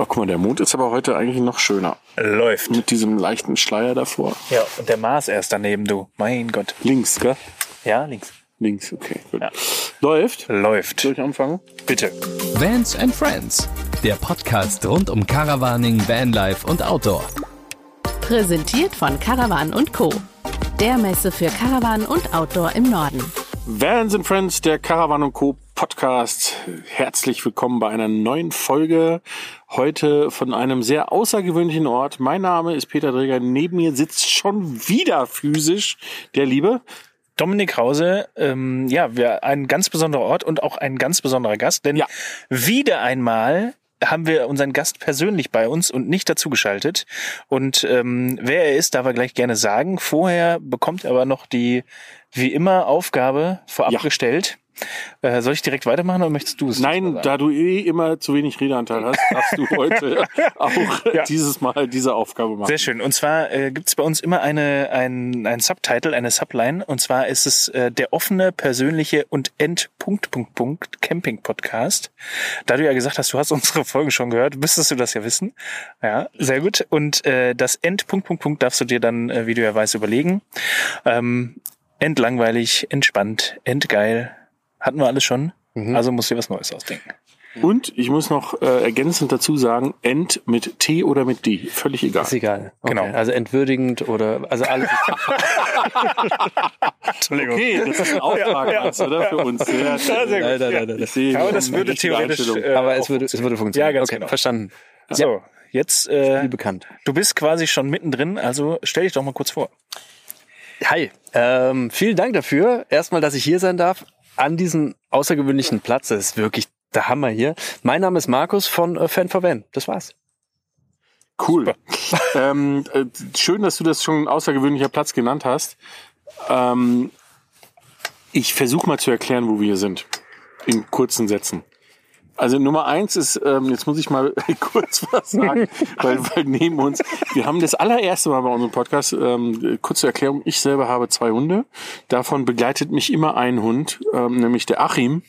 Oh, guck mal, der Mond ist aber heute eigentlich noch schöner. Läuft. Mit diesem leichten Schleier davor. Ja, und der Mars erst daneben, du. Mein Gott. Links, gell? Ja, links. Links, okay. Gut. Ja. Läuft. Läuft. Soll ich anfangen? Bitte. Vans and Friends, der Podcast rund um Caravaning, Vanlife und Outdoor. Präsentiert von Caravan und Co. Der Messe für Caravan und Outdoor im Norden. Vans and Friends, der Caravan Co. Podcast. Herzlich willkommen bei einer neuen Folge. Heute von einem sehr außergewöhnlichen Ort. Mein Name ist Peter Dreger. Neben mir sitzt schon wieder physisch der Liebe. Dominik Krause, ähm, ja, wir, ein ganz besonderer Ort und auch ein ganz besonderer Gast, denn Ja. wieder einmal haben wir unseren Gast persönlich bei uns und nicht dazugeschaltet. Und ähm, wer er ist, darf er gleich gerne sagen. Vorher bekommt er aber noch die, wie immer, Aufgabe vorab Ja. gestellt. Äh, soll ich direkt weitermachen oder möchtest du es? Nein, da du eh immer zu wenig Redeanteil hast, darfst du heute auch Ja. dieses Mal diese Aufgabe machen. Sehr schön. Und zwar äh, gibt es bei uns immer eine, ein, ein Subtitle, eine Subline. Und zwar ist es äh, der offene, persönliche und End Punkt, Punkt, Punkt Camping Podcast. Da du ja gesagt hast, du hast unsere Folgen schon gehört, müsstest du das ja wissen. Ja, sehr gut. Und äh, das End Punkt, Punkt, Punkt darfst du dir dann, äh, wie du ja weißt, überlegen. Ähm, endlangweilig, entspannt, endgeil. Hatten wir alles schon. Also musst du dir was Neues ausdenken. Und ich muss noch äh, ergänzend dazu sagen, End mit T oder mit D. Völlig egal. Ist egal. Okay. Genau. Also entwürdigend oder also alles. Entschuldigung. Okay, das ist ein Auftrag, meinst du, oder? Für uns. Schön. sehr gut. Nein, nein, nein, nein. Ich sehe, Aber das würde theoretisch, äh, Aber es würde, es würde funktionieren. Ja, ganz okay, genau. Verstanden. So, jetzt äh, Wie bekannt. Du bist quasi schon mittendrin, also stell dich doch mal kurz vor. Hi. Ähm, vielen Dank dafür. Erstmal, dass ich hier sein darf. An diesem außergewöhnlichen Platz. Das ist wirklich der Hammer hier. Mein Name ist Markus von äh, Fan for Van. Das war's. Cool. ähm, äh, schön, dass du das schon ein außergewöhnlicher Platz genannt hast. Ähm, ich versuche mal zu erklären, wo wir hier sind. In kurzen Sätzen. Also Nummer eins ist, ähm, jetzt muss ich mal kurz was sagen, weil, weil neben uns, wir haben das allererste Mal bei unserem Podcast, ähm, kurze Erklärung, ich selber habe zwei Hunde. Davon begleitet mich immer ein Hund, ähm, nämlich der Achim,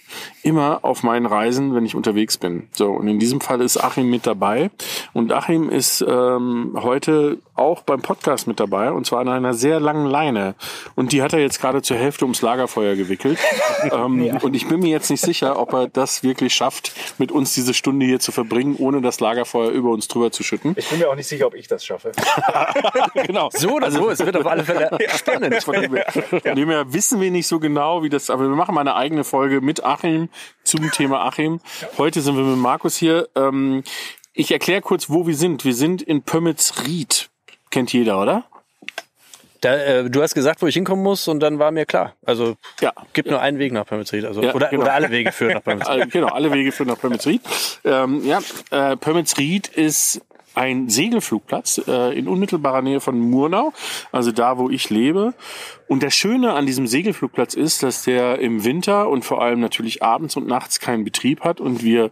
immer auf meinen Reisen, wenn ich unterwegs bin. So, und in diesem Fall ist Achim mit dabei. Und Achim ist ähm, heute auch beim Podcast mit dabei, und zwar an einer sehr langen Leine. Und die hat er jetzt gerade zur Hälfte ums Lagerfeuer gewickelt. ähm, Und ich bin mir jetzt nicht sicher, ob er das wirklich schafft, mit uns diese Stunde hier zu verbringen, ohne das Lagerfeuer über uns drüber zu schütten. Ich bin mir auch nicht sicher, ob ich das schaffe. genau. So oder so. Es wird auf alle Fälle spannend. Von dem, her, von dem her wissen wir nicht so genau, wie das, aber wir machen mal eine eigene Folge mit Achim zum Thema Achim. Heute sind wir mit Markus hier. Ähm, ich erkläre kurz, wo wir sind. Wir sind in Pömmelsried. Kennt jeder, oder? Da, äh, du hast gesagt, wo ich hinkommen muss und dann war mir klar. Also Ja. gibt nur einen Weg nach Pömmelsried. Also, Ja, oder, genau. oder alle Wege führen nach. Alle, genau, alle Wege führen nach Pömmelsried. Ähm, ja, äh, Pömmelsried ist ein Segelflugplatz äh, in unmittelbarer Nähe von Murnau, also da, wo ich lebe. Und das Schöne an diesem Segelflugplatz ist, dass der im Winter und vor allem natürlich abends und nachts keinen Betrieb hat und wir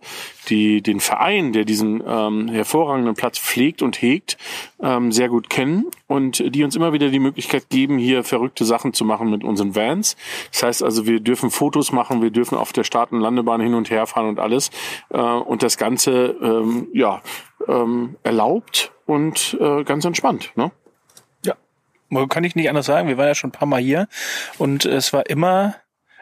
die, den Verein, der diesen ähm, hervorragenden Platz pflegt und hegt, ähm, sehr gut kennen und die uns immer wieder die Möglichkeit geben, hier verrückte Sachen zu machen mit unseren Vans. Das heißt also, wir dürfen Fotos machen, wir dürfen auf der Start- und Landebahn hin und her fahren und alles. Äh, und das Ganze, ähm, ja, ähm, erlaubt und äh, ganz entspannt. Ne? Kann ich nicht anders sagen. Wir waren ja schon ein paar Mal hier und es war immer,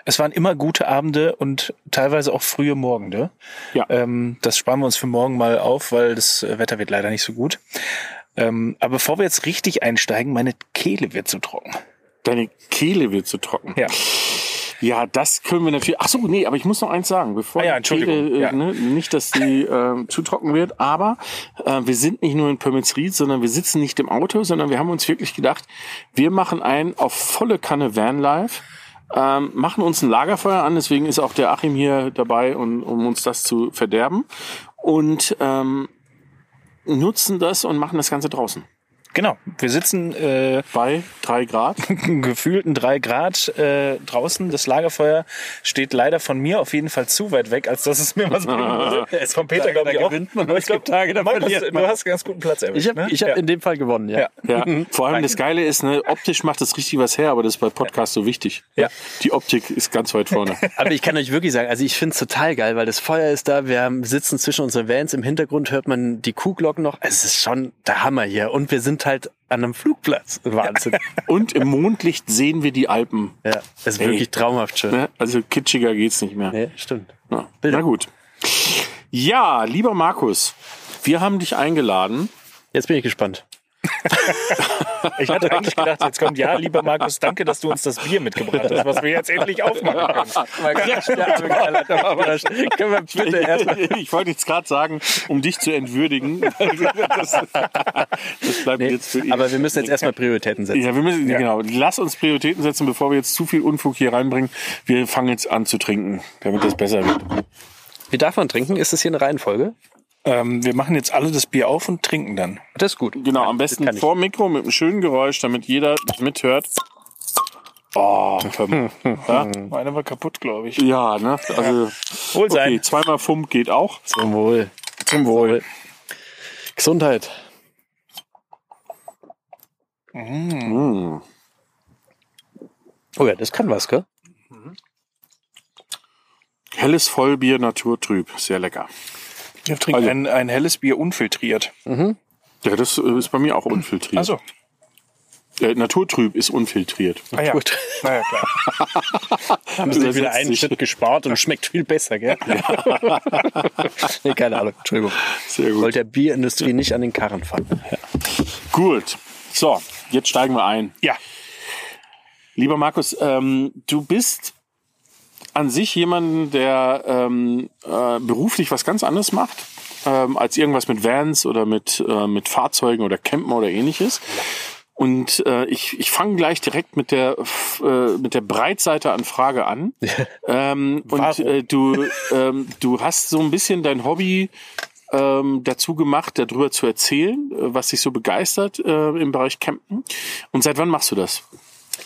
es waren immer gute Abende und teilweise auch frühe Morgende. Ja. Ähm, das sparen wir uns für morgen mal auf, weil das Wetter wird leider nicht so gut. Ähm, aber bevor wir jetzt richtig einsteigen, meine Kehle wird zu trocken. Deine Kehle wird zu trocken. Ja. Ja, das können wir natürlich. Ach so, nee, aber ich muss noch eins sagen, bevor Ah ja, die Entschuldigung, Kehle, äh, ja. ne, nicht, dass die äh, zu trocken wird, aber äh, wir sind nicht nur in Pömmelsried, sondern wir sitzen nicht im Auto, sondern wir haben uns wirklich gedacht, wir machen ein auf volle Kanne Vanlife, ähm, machen uns ein Lagerfeuer an, deswegen ist auch der Achim hier dabei, und, um uns das zu verderben und ähm, nutzen das und machen das Ganze draußen. Genau, wir sitzen äh, Bei drei Grad. gefühlten drei Grad äh, draußen. Das Lagerfeuer steht leider von mir auf jeden Fall zu weit weg, als dass es mir was bringen würde. Es vom Peter, glaube ich, auch. gewinnt man, es gibt Tage, da Markus, verliert man. Du hast ganz guten Platz erwischt. Ich habe ne? ich hab ja. in dem Fall gewonnen, ja. Ja. Ja. Vor allem das Geile ist, ne, optisch macht das richtig was her, aber das ist bei Podcasts so wichtig. Ja. Die Optik ist ganz weit vorne. Aber ich kann euch wirklich sagen, also ich finde es total geil, weil das Feuer ist da, wir haben, sitzen zwischen unseren Vans, im Hintergrund hört man die Kuhglocken noch. Es ist schon der Hammer hier. Und wir sind halt an einem Flugplatz. Wahnsinn. Und im Mondlicht sehen wir die Alpen. ja, es ist Ey. wirklich traumhaft schön. Ne? Also kitschiger geht's nicht mehr. Nee, stimmt. Ja. Na gut. Ja, lieber Markus, wir haben dich eingeladen. Jetzt bin ich gespannt. Ich hatte eigentlich gedacht, jetzt kommt, ja, lieber Markus, danke, dass du uns das Bier mitgebracht hast, was wir jetzt endlich aufmachen können. Können wir bitte erstmal. Ich wollte jetzt gerade sagen, um dich zu entwürdigen. Das, das bleibt Nee, jetzt für ihn. aber wir müssen jetzt erstmal Prioritäten setzen. Ja, wir müssen, genau. Lass uns Prioritäten setzen, bevor wir jetzt zu viel Unfug hier reinbringen. Wir fangen jetzt an zu trinken, damit das besser wird. Wie darf man trinken? Ist das hier eine Reihenfolge? Ähm, wir machen jetzt alle das Bier auf und trinken dann. Das ist gut. Genau, am besten kann ich. vor Mikro mit einem schönen Geräusch, damit jeder mithört. Oh, komm. ja? Meine war kaputt, glaube ich. ja, ne? Also, Wohl sein. okay, zweimal Fump geht auch. Zum Wohl. Zum Wohl. Gesundheit. Mm. Oh ja, das kann was, gell? Helles Vollbier, naturtrüb. Sehr lecker. Wir trinken Also- ein, ein helles Bier unfiltriert. Ja, das äh, ist bei mir auch unfiltriert. Also, Äh, naturtrüb ist unfiltriert. ah ja. Gut. Na ja, klar. Haben sie wieder einen sich. Schritt gespart und schmeckt viel besser, gell? nee, keine Ahnung. Entschuldigung. Sehr gut. Wollte der Bierindustrie nicht an den Karren fahren. Gut. So, jetzt steigen wir ein. Ja, Lieber Markus, ähm, du bist an sich jemand, der ähm, äh, beruflich was ganz anderes macht ähm, als irgendwas mit Vans oder mit, äh, mit Fahrzeugen oder Campen oder ähnliches. Und äh, ich, ich fange gleich direkt mit der äh, mit der Breitseite an Frage an. ähm, und äh, du ähm, du hast so ein bisschen dein Hobby ähm, dazu gemacht, darüber zu erzählen, äh, was dich so begeistert äh, im Bereich Campen. Und seit wann machst du das?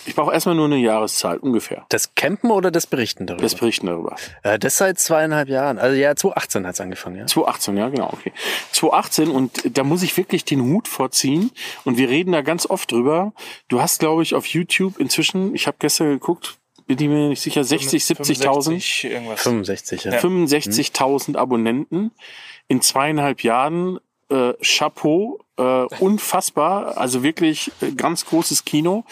Ich brauche erstmal nur eine Jahreszahl, ungefähr. Das Campen oder das Berichten darüber? Das Berichten darüber. äh, das seit zweieinhalb Jahren. Also ja, 2018 hat's angefangen, ja. 2018, ja, genau, okay. 2018 und da muss ich wirklich den Hut vorziehen und wir reden da ganz oft drüber. Du hast, glaube ich, auf YouTube inzwischen, ich habe gestern geguckt, bin ich mir nicht sicher, 60, 70.000, 65 irgendwas. 65, ja. 65.000 Abonnenten in zweieinhalb Jahren. Äh, Chapeau, äh, unfassbar, also wirklich äh, ganz großes Kino.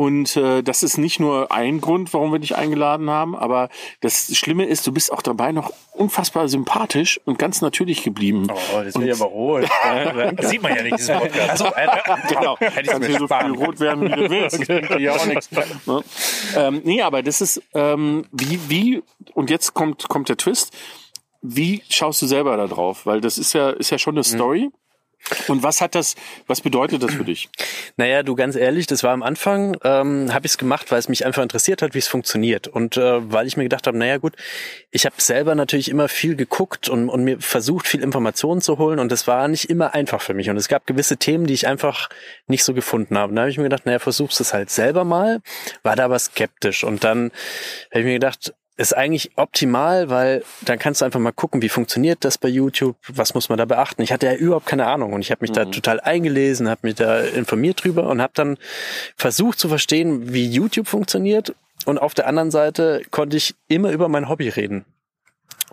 Und äh, das ist nicht nur ein Grund, warum wir dich eingeladen haben, aber das Schlimme ist, du bist auch dabei noch unfassbar sympathisch und ganz natürlich geblieben. Oh, das will ich aber rot. Das sieht man ja nicht, diesen Podcast. Also, genau. Hätte ich mir so viel rot werden, wie du willst. ja auch nichts. Ne? Ähm, nee, aber das ist, ähm, wie, wie, und jetzt kommt, kommt der Twist. Wie schaust du selber da drauf? Weil das ist ja, ist ja schon eine Story. Und was hat das, was bedeutet das für dich? Naja, du ganz ehrlich, das war am Anfang, ähm, habe ich es gemacht, weil es mich einfach interessiert hat, wie es funktioniert. Und äh, weil ich mir gedacht habe, naja gut, ich habe selber natürlich immer viel geguckt und, und mir versucht, viel Informationen zu holen. Und das war nicht immer einfach für mich. Und es gab gewisse Themen, die ich einfach nicht so gefunden habe. Und da habe ich mir gedacht, naja, versuchst es halt selber mal. War da aber skeptisch. Und dann habe ich mir gedacht, ist eigentlich optimal, weil dann kannst du einfach mal gucken, wie funktioniert das bei YouTube, was muss man da beachten. Ich hatte ja überhaupt keine Ahnung und ich habe mich da total eingelesen, habe mich da informiert drüber und habe dann versucht zu verstehen, wie YouTube funktioniert und auf der anderen Seite konnte ich immer über mein Hobby reden.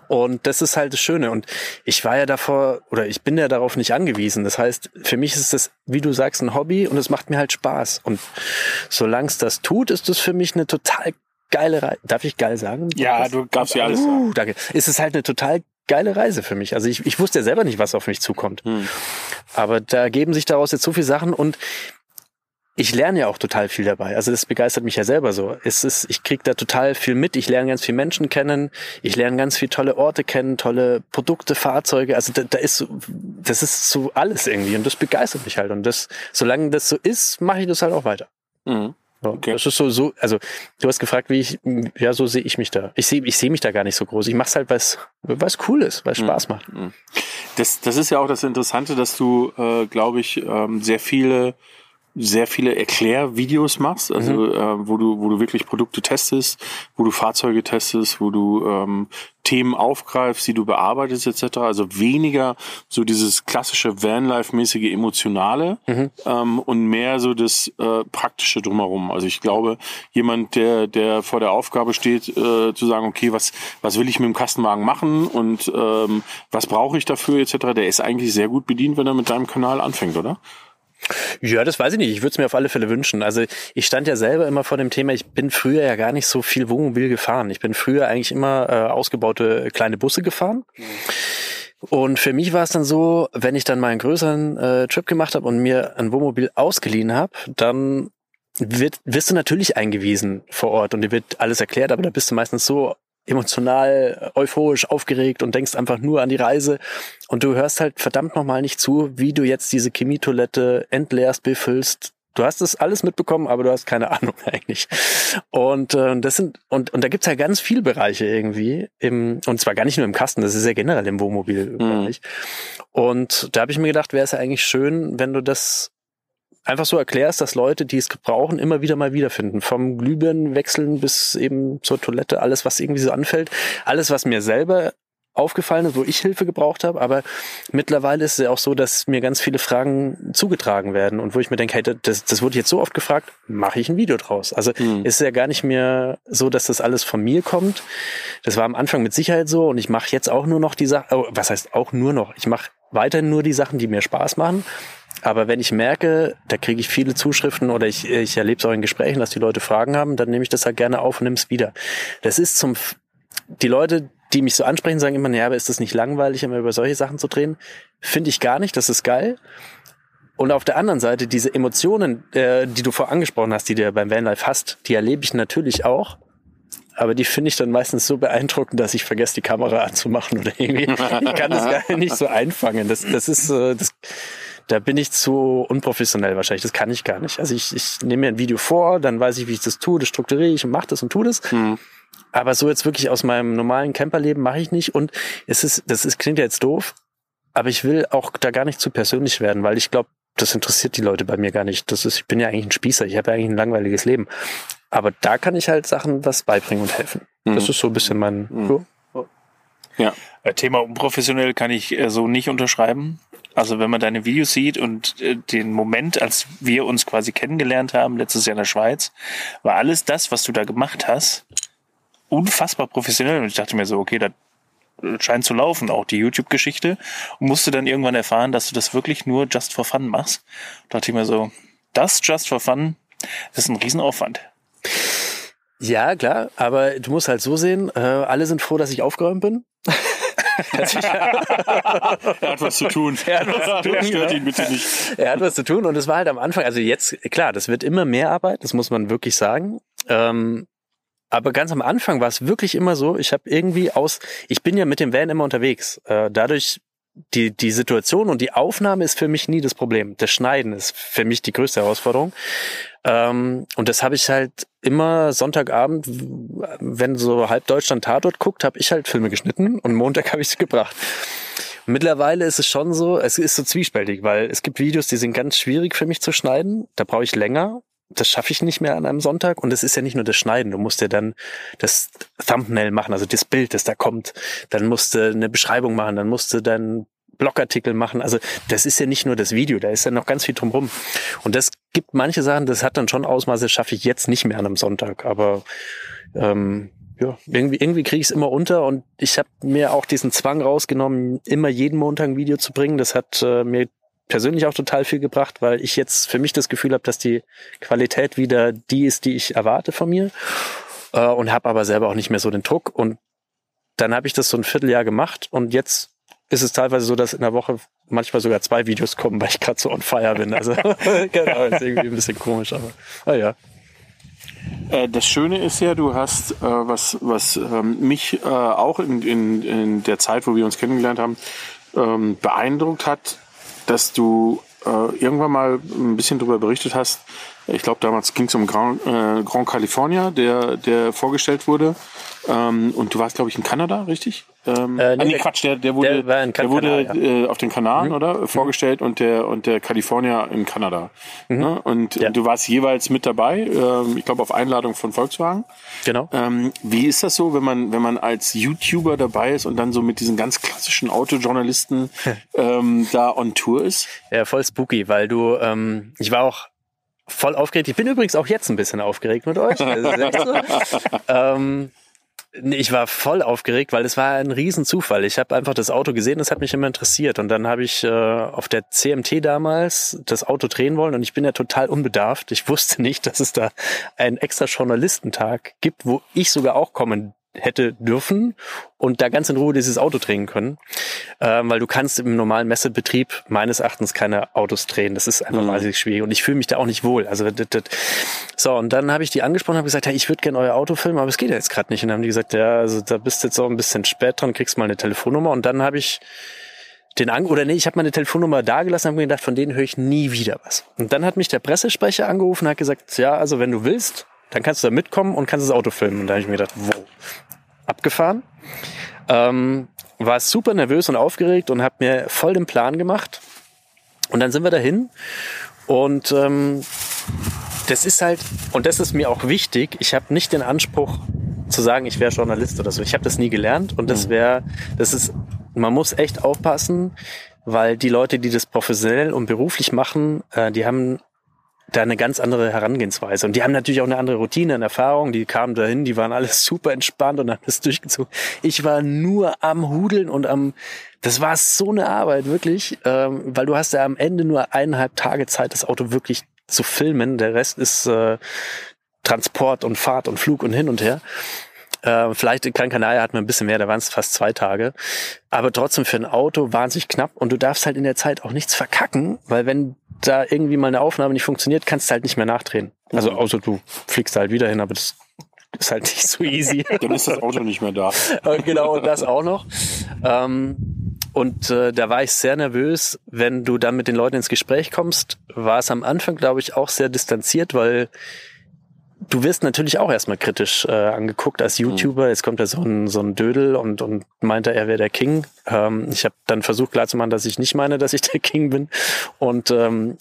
Und das ist halt das Schöne. Und ich war ja davor, oder ich bin ja darauf nicht angewiesen. Das heißt, für mich ist das, wie du sagst, ein Hobby und es macht mir halt Spaß. Und solange es das tut, ist das für mich eine total geile Reise. Darf ich geil sagen? Ja, du Darfst ja alles sagen. Uh, danke. Es ist halt eine total geile Reise für mich. Also ich, ich wusste ja selber nicht, was auf mich zukommt. Hm. Aber da ergeben sich daraus jetzt so viele Sachen und ich lerne ja auch total viel dabei. Also das begeistert mich ja selber so. Es ist, ich krieg da total viel mit. Ich lerne ganz viele Menschen kennen. Ich lerne ganz viele tolle Orte kennen, tolle Produkte, Fahrzeuge. Also da, da ist so, das ist so alles irgendwie und das begeistert mich halt. Und das, solange das so ist, mache ich das halt auch weiter. Mhm. Ja, Okay. Das ist so, so, also du hast gefragt, wie ich, ja, so sehe ich mich da. Ich sehe ich sehe mich da gar nicht so groß. Ich mach's halt, weil's weil's cool ist, weil es Spaß macht. Das, das ist ja auch das Interessante, dass du, äh, glaube ich, ähm, sehr viele sehr viele Erklärvideos machst, also äh, wo du wo du wirklich Produkte testest, wo du Fahrzeuge testest, wo du ähm, Themen aufgreifst, die du bearbeitest etc. Also weniger so dieses klassische Vanlife-mäßige emotionale ähm, und mehr so das äh, praktische drumherum. Also ich glaube, jemand, der der vor der Aufgabe steht, äh, zu sagen, okay, was was will ich mit dem Kastenwagen machen und ähm, was brauche ich dafür etc. Der ist eigentlich sehr gut bedient, wenn er mit deinem Kanal anfängt, oder? Ja, das weiß ich nicht. Ich würde es mir auf alle Fälle wünschen. Also ich stand ja selber immer vor dem Thema, ich bin früher ja gar nicht so viel Wohnmobil gefahren. Ich bin früher eigentlich immer äh, ausgebaute kleine Busse gefahren. Und für mich war es dann so, wenn ich dann mal einen größeren äh, Trip gemacht habe und mir ein Wohnmobil ausgeliehen habe, dann wird, wirst du natürlich eingewiesen vor Ort und dir wird alles erklärt, aber da bist du meistens so emotional, euphorisch, aufgeregt und denkst einfach nur an die Reise und du hörst halt verdammt nochmal nicht zu, wie du jetzt diese Chemietoilette entleerst, befüllst. Du hast es alles mitbekommen, aber du hast keine Ahnung eigentlich. Und äh, das sind und und da gibt's ja ganz viele Bereiche irgendwie im und zwar gar nicht nur im Kasten, das ist ja generell im Wohnmobilbereich. Und da habe ich mir gedacht, wäre es ja eigentlich schön, wenn du das einfach so erklärst, dass Leute, die es brauchen, immer wieder mal wiederfinden. Vom Glühbirnen wechseln bis eben zur Toilette, alles, was irgendwie so anfällt. Alles, was mir selber aufgefallen ist, wo ich Hilfe gebraucht habe. Aber mittlerweile ist es ja auch so, dass mir ganz viele Fragen zugetragen werden und wo ich mir denke, hey, das, das wurde jetzt so oft gefragt, mache ich ein Video draus. Also ist ja gar nicht mehr so, dass das alles von mir kommt. Das war am Anfang mit Sicherheit so und ich mache jetzt auch nur noch die Sachen, oh, was heißt auch nur noch? Ich mache weiterhin nur die Sachen, die mir Spaß machen. Aber wenn ich merke, da kriege ich viele Zuschriften oder ich, ich erlebe es auch in Gesprächen, dass die Leute Fragen haben, dann nehme ich das halt gerne auf und nehme es wieder. Das ist zum, die Leute, die mich so ansprechen, sagen immer, ja, aber ist das nicht langweilig, immer über solche Sachen zu drehen? Finde ich gar nicht, das ist geil. Und auf der anderen Seite, diese Emotionen, äh, die du vorher angesprochen hast, die du ja beim Vanlife hast, die erlebe ich natürlich auch. Aber die finde ich dann meistens so beeindruckend, dass ich vergesse, die Kamera anzumachen oder irgendwie. Ich kann das gar nicht so einfangen. Das, das ist, äh, das, da bin ich zu unprofessionell wahrscheinlich. Das kann ich gar nicht. Also ich, ich nehme mir ein Video vor, dann weiß ich, wie ich das tue, das strukturiere ich und mache das und tue das. Aber so jetzt wirklich aus meinem normalen Camperleben mache ich nicht. Und es ist, das ist, klingt ja jetzt doof, aber ich will auch da gar nicht zu persönlich werden, weil ich glaube, das interessiert die Leute bei mir gar nicht. Das ist, ich bin ja eigentlich ein Spießer, ich habe ja eigentlich ein langweiliges Leben. Aber da kann ich halt Sachen was beibringen und helfen. Das ist so ein bisschen mein. So. Ja. Äh, Thema unprofessionell kann ich äh, so nicht unterschreiben. Also wenn man deine Videos sieht und äh, den Moment, als wir uns quasi kennengelernt haben, letztes Jahr in der Schweiz, war alles das, was du da gemacht hast, unfassbar professionell. Und ich dachte mir so, okay, das scheint zu laufen, auch die YouTube-Geschichte. Und musste dann irgendwann erfahren, dass du das wirklich nur just for fun machst. Da dachte ich mir so, das just for fun, ist ein Riesenaufwand. Ja, klar, aber du musst halt so sehen, äh, alle sind froh, dass ich aufgeräumt bin. Er hat was zu tun. Er hat was zu tun, Stört ihn bitte nicht. er hat was zu tun und es war halt am Anfang, also jetzt, klar, das wird immer mehr Arbeit, das muss man wirklich sagen. Ähm, aber ganz am Anfang war es wirklich immer so, ich habe irgendwie aus, ich bin ja mit dem Van immer unterwegs. Äh, dadurch, die, die Situation und die Aufnahme ist für mich nie das Problem. Das Schneiden ist für mich die größte Herausforderung. Ähm, und das habe ich halt immer Sonntagabend, wenn so halb Deutschland Tatort guckt, habe ich halt Filme geschnitten und Montag habe ich sie gebracht. Mittlerweile ist es schon so, es ist so zwiespältig, weil es gibt Videos, die sind ganz schwierig für mich zu schneiden. Da brauche ich länger. Das schaffe ich nicht mehr an einem Sonntag. Und es ist ja nicht nur das Schneiden. Du musst ja dann das Thumbnail machen, also das Bild, das da kommt. Dann musst du eine Beschreibung machen. Dann musst du dann Blogartikel machen. Also das ist ja nicht nur das Video, da ist ja noch ganz viel drumrum. Und das gibt manche Sachen, das hat dann schon Ausmaße, das schaffe ich jetzt nicht mehr an einem Sonntag. Aber ähm, ja, irgendwie, irgendwie kriege ich es immer unter und ich habe mir auch diesen Zwang rausgenommen, immer jeden Montag ein Video zu bringen. Das hat äh, mir persönlich auch total viel gebracht, weil ich jetzt für mich das Gefühl habe, dass die Qualität wieder die ist, die ich erwarte von mir äh, und habe aber selber auch nicht mehr so den Druck. Und dann habe ich das so ein Vierteljahr gemacht und jetzt ist es teilweise so, dass in der Woche manchmal sogar zwei Videos kommen, weil ich gerade so on fire bin. Also genau, ist irgendwie ein bisschen komisch, aber naja. Äh, Das Schöne ist ja, du hast, äh, was, was ähm, mich äh, auch in, in, in der Zeit, wo wir uns kennengelernt haben, ähm, beeindruckt hat, dass du äh, irgendwann mal ein bisschen darüber berichtet hast, Ich glaube, damals ging es um Grand, äh, Grand California, der, der vorgestellt wurde. Ähm, und du warst, glaube ich, in Kanada, richtig? Ähm, Äh, nee, ah, nee, Quatsch, der, der wurde, der der wurde Kanada, Mhm. äh, auf den Kanaren, oder? Vorgestellt und der, und der California in Kanada. Ne? Und Mhm. Ja. du warst jeweils mit dabei, ähm, ich glaube, auf Einladung von Volkswagen. Genau. Ähm, wie ist das so, wenn man, wenn man als YouTuber dabei ist und dann so mit diesen ganz klassischen Autojournalisten ähm, da on Tour ist? Ja, voll spooky, weil du, ähm, ich war auch voll aufgeregt. Ich bin übrigens auch jetzt ein bisschen aufgeregt mit euch. So. ähm, ich war voll aufgeregt, weil es war ein Riesenzufall. Ich habe einfach das Auto gesehen, das hat mich immer interessiert. Und dann habe ich äh, auf der CMT damals das Auto drehen wollen und ich bin ja total unbedarft. Ich wusste nicht, dass es da einen extra Journalistentag gibt, wo ich sogar auch kommen hätte dürfen und da ganz in Ruhe dieses Auto drehen können. Ähm, weil du kannst im normalen Messebetrieb meines Erachtens keine Autos drehen. Das ist einfach wahnsinnig schwierig und ich fühle mich da auch nicht wohl. Also das, das. so und dann habe ich die angesprochen, habe gesagt, ja, ich würde gerne euer Auto filmen, aber es geht ja jetzt gerade nicht. Und dann haben die gesagt, ja, also da bist du jetzt auch ein bisschen spät dran, kriegst mal eine Telefonnummer und dann habe ich den An oder nee, ich habe meine Telefonnummer da gelassen, habe mir gedacht, von denen höre ich nie wieder was. Und dann hat mich der Pressesprecher angerufen und hat gesagt, ja, also wenn du willst, dann kannst du da mitkommen und kannst das Auto filmen. Und da habe ich mir gedacht, wow, abgefahren. Ähm, war super nervös und aufgeregt und habe mir voll den Plan gemacht. Und dann sind wir dahin und ähm, das ist halt, und das ist mir auch wichtig, ich habe nicht den Anspruch zu sagen, ich wäre Journalist oder so. Ich habe das nie gelernt und das wäre, das ist, man muss echt aufpassen, weil die Leute, die das professionell und beruflich machen, äh, die haben da eine ganz andere Herangehensweise. Und die haben natürlich auch eine andere Routine und Erfahrung. Die kamen dahin, die waren alles super entspannt und haben das durchgezogen. Ich war nur am Hudeln und am, das war so eine Arbeit, wirklich, ähm, weil du hast ja am Ende nur eineinhalb Tage Zeit, das Auto wirklich zu filmen. Der Rest ist äh, Transport und Fahrt und Flug und hin und her. Äh, vielleicht in Gran Canaria hatten wir ein bisschen mehr, da waren es fast zwei Tage. Aber trotzdem für ein Auto wahnsinnig knapp und du darfst halt in der Zeit auch nichts verkacken, weil wenn da irgendwie mal eine Aufnahme nicht funktioniert, kannst du halt nicht mehr nachdrehen. Also außer du fliegst halt wieder hin, aber das ist halt nicht so easy. Dann ist das Auto nicht mehr da. Äh, genau, und das auch noch. Ähm, und äh, da war ich sehr nervös, wenn du dann mit den Leuten ins Gespräch kommst, war es am Anfang, glaube ich, auch sehr distanziert, weil du wirst natürlich auch erstmal kritisch äh, angeguckt als YouTuber. Jetzt kommt da so ein, so ein Dödel und, und meinte, er wäre der King. Ähm, ich habe dann versucht klarzumachen, dass ich nicht meine, dass ich der King bin. Und ähm,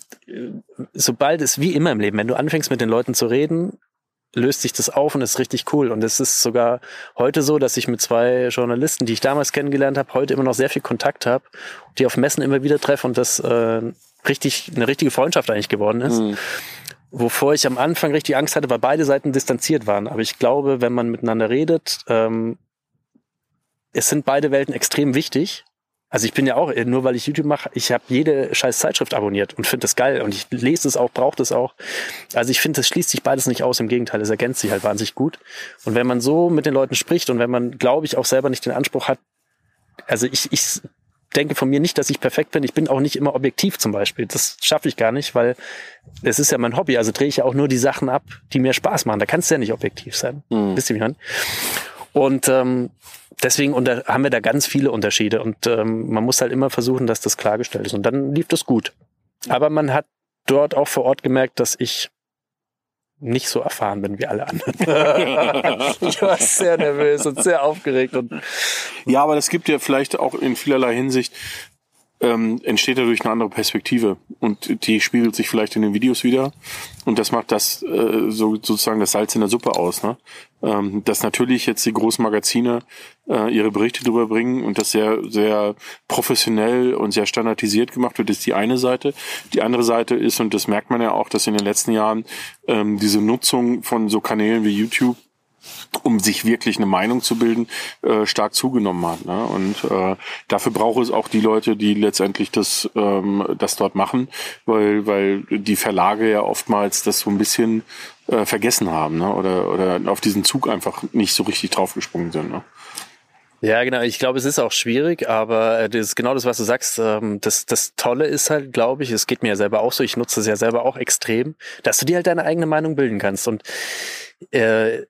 sobald es, wie immer im Leben, wenn du anfängst mit den Leuten zu reden, löst sich das auf und ist richtig cool. Und es ist sogar heute so, dass ich mit zwei Journalisten, die ich damals kennengelernt habe, heute immer noch sehr viel Kontakt habe, die auf Messen immer wieder treffe und das äh, richtig eine richtige Freundschaft eigentlich geworden ist. Wovor ich am Anfang richtig Angst hatte, weil beide Seiten distanziert waren. Aber ich glaube, wenn man miteinander redet, ähm, es sind beide Welten extrem wichtig. Also ich bin ja auch, nur weil ich YouTube mache, ich habe jede scheiß Zeitschrift abonniert und finde das geil und ich lese es auch, brauche das auch. Also ich finde, das schließt sich beides nicht aus, im Gegenteil, es ergänzt sich halt wahnsinnig gut. Und wenn man so mit den Leuten spricht und wenn man, glaube ich, auch selber nicht den Anspruch hat, also ich, ich denke von mir nicht, dass ich perfekt bin. Ich bin auch nicht immer objektiv zum Beispiel. Das schaffe ich gar nicht, weil es ist ja mein Hobby. Also drehe ich ja auch nur die Sachen ab, die mir Spaß machen. Da kannst du ja nicht objektiv sein. Wisst ihr, wie ich meine? Und ähm, deswegen unter, haben wir da ganz viele Unterschiede. Und ähm, man muss halt immer versuchen, dass das klargestellt ist. Und dann lief das gut. Aber man hat dort auch vor Ort gemerkt, dass ich nicht so erfahren bin wie alle anderen. ich war sehr nervös und sehr aufgeregt und Ja, aber das gibt ja vielleicht auch in vielerlei Hinsicht, ähm, entsteht dadurch eine andere Perspektive. Und die spiegelt sich vielleicht in den Videos wieder. Und das macht das äh, so sozusagen das Salz in der Suppe aus. Ne? Ähm, dass natürlich jetzt die großen Magazine äh, ihre Berichte drüber bringen und das sehr, sehr professionell und sehr standardisiert gemacht wird, ist die eine Seite. Die andere Seite ist, und das merkt man ja auch, dass in den letzten Jahren ähm, diese Nutzung von so Kanälen wie YouTube um sich wirklich eine Meinung zu bilden, äh, stark zugenommen hat. Ne? Und äh, dafür braucht es auch die Leute, die letztendlich das, ähm, das dort machen, weil, weil die Verlage ja oftmals das so ein bisschen äh, vergessen haben ne? oder, oder auf diesen Zug einfach nicht so richtig draufgesprungen sind. Ne? Ja, genau. Ich glaube, es ist auch schwierig, aber äh, das ist genau das, was du sagst. ähm, Das, das Tolle ist halt, glaube ich, es geht mir ja selber auch so, ich nutze es ja selber auch extrem, dass du dir halt deine eigene Meinung bilden kannst. Und äh,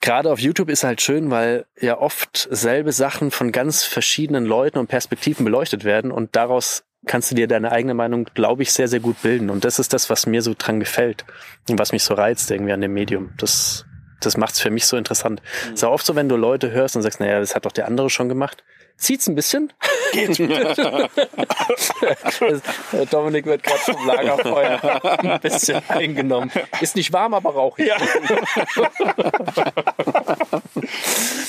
gerade auf YouTube ist halt schön, weil ja oft selbe Sachen von ganz verschiedenen Leuten und Perspektiven beleuchtet werden und daraus kannst du dir deine eigene Meinung, glaube ich, sehr, sehr gut bilden. Und das ist das, was mir so dran gefällt und was mich so reizt irgendwie an dem Medium. Das, das macht es für mich so interessant. Mhm. ist auch oft so, wenn du Leute hörst und sagst, naja, das hat doch der andere schon gemacht. Zieht's ein bisschen? Geht. Dominik wird gerade vom Lagerfeuer ein bisschen eingenommen. Ist nicht warm, aber rauchig. Ja,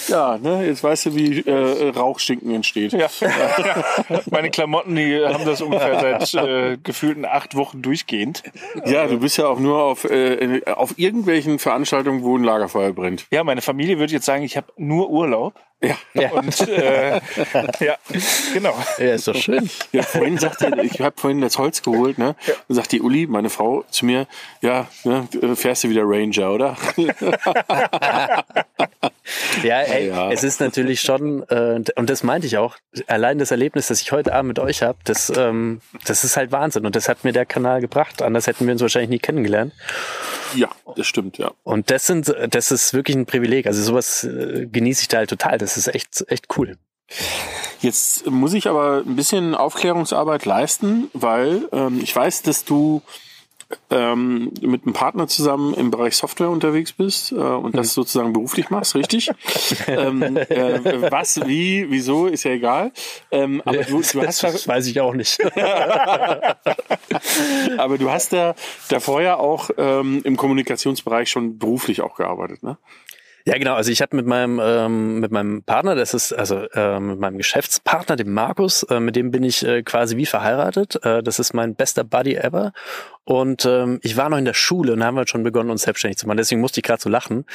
ja ne, jetzt weißt du, wie äh, Rauchstinken entsteht. Ja. Meine Klamotten, die haben das ungefähr seit äh, gefühlten acht Wochen durchgehend. Ja, du bist ja auch nur auf, äh, auf irgendwelchen Veranstaltungen, wo ein Lagerfeuer brennt. Ja, meine Familie würde jetzt sagen, ich habe nur Urlaub. Ja. ja. Und äh, ja, genau. Ja, ist doch schön. Ja, vorhin sagte, ich habe vorhin das Holz geholt, ne? Ja. Und sagt die Uli, meine Frau, zu mir, ja, ne, fährst du wieder Ranger, oder? ja, ey, ja. es ist natürlich schon, äh, und das meinte ich auch, allein das Erlebnis, das ich heute Abend mit euch habe, das, ähm, das ist halt Wahnsinn. Und das hat mir der Kanal gebracht. Anders hätten wir uns wahrscheinlich nie kennengelernt. Ja, das stimmt, ja. Und das sind, das ist wirklich ein Privileg. Also sowas äh, genieße ich da halt total. Das ist echt, echt cool. Jetzt muss ich aber ein bisschen Aufklärungsarbeit leisten, weil ähm, ich weiß, dass du ähm, mit einem Partner zusammen im Bereich Software unterwegs bist äh, und das mhm. sozusagen beruflich machst, richtig? ähm, äh, was, wie, wieso, ist ja egal. Ähm, aber du, du hast das weiß ich auch nicht. aber du hast da davor ja auch ähm, im Kommunikationsbereich schon beruflich auch gearbeitet, ne? Ja, genau. Also ich habe mit meinem ähm, mit meinem Partner, das ist also äh, mit meinem Geschäftspartner, dem Markus, äh, mit dem bin ich äh, quasi wie verheiratet. Äh, das ist mein bester Buddy ever. Und ähm, ich war noch in der Schule und haben wir schon begonnen, uns selbstständig zu machen. Deswegen musste ich gerade so lachen,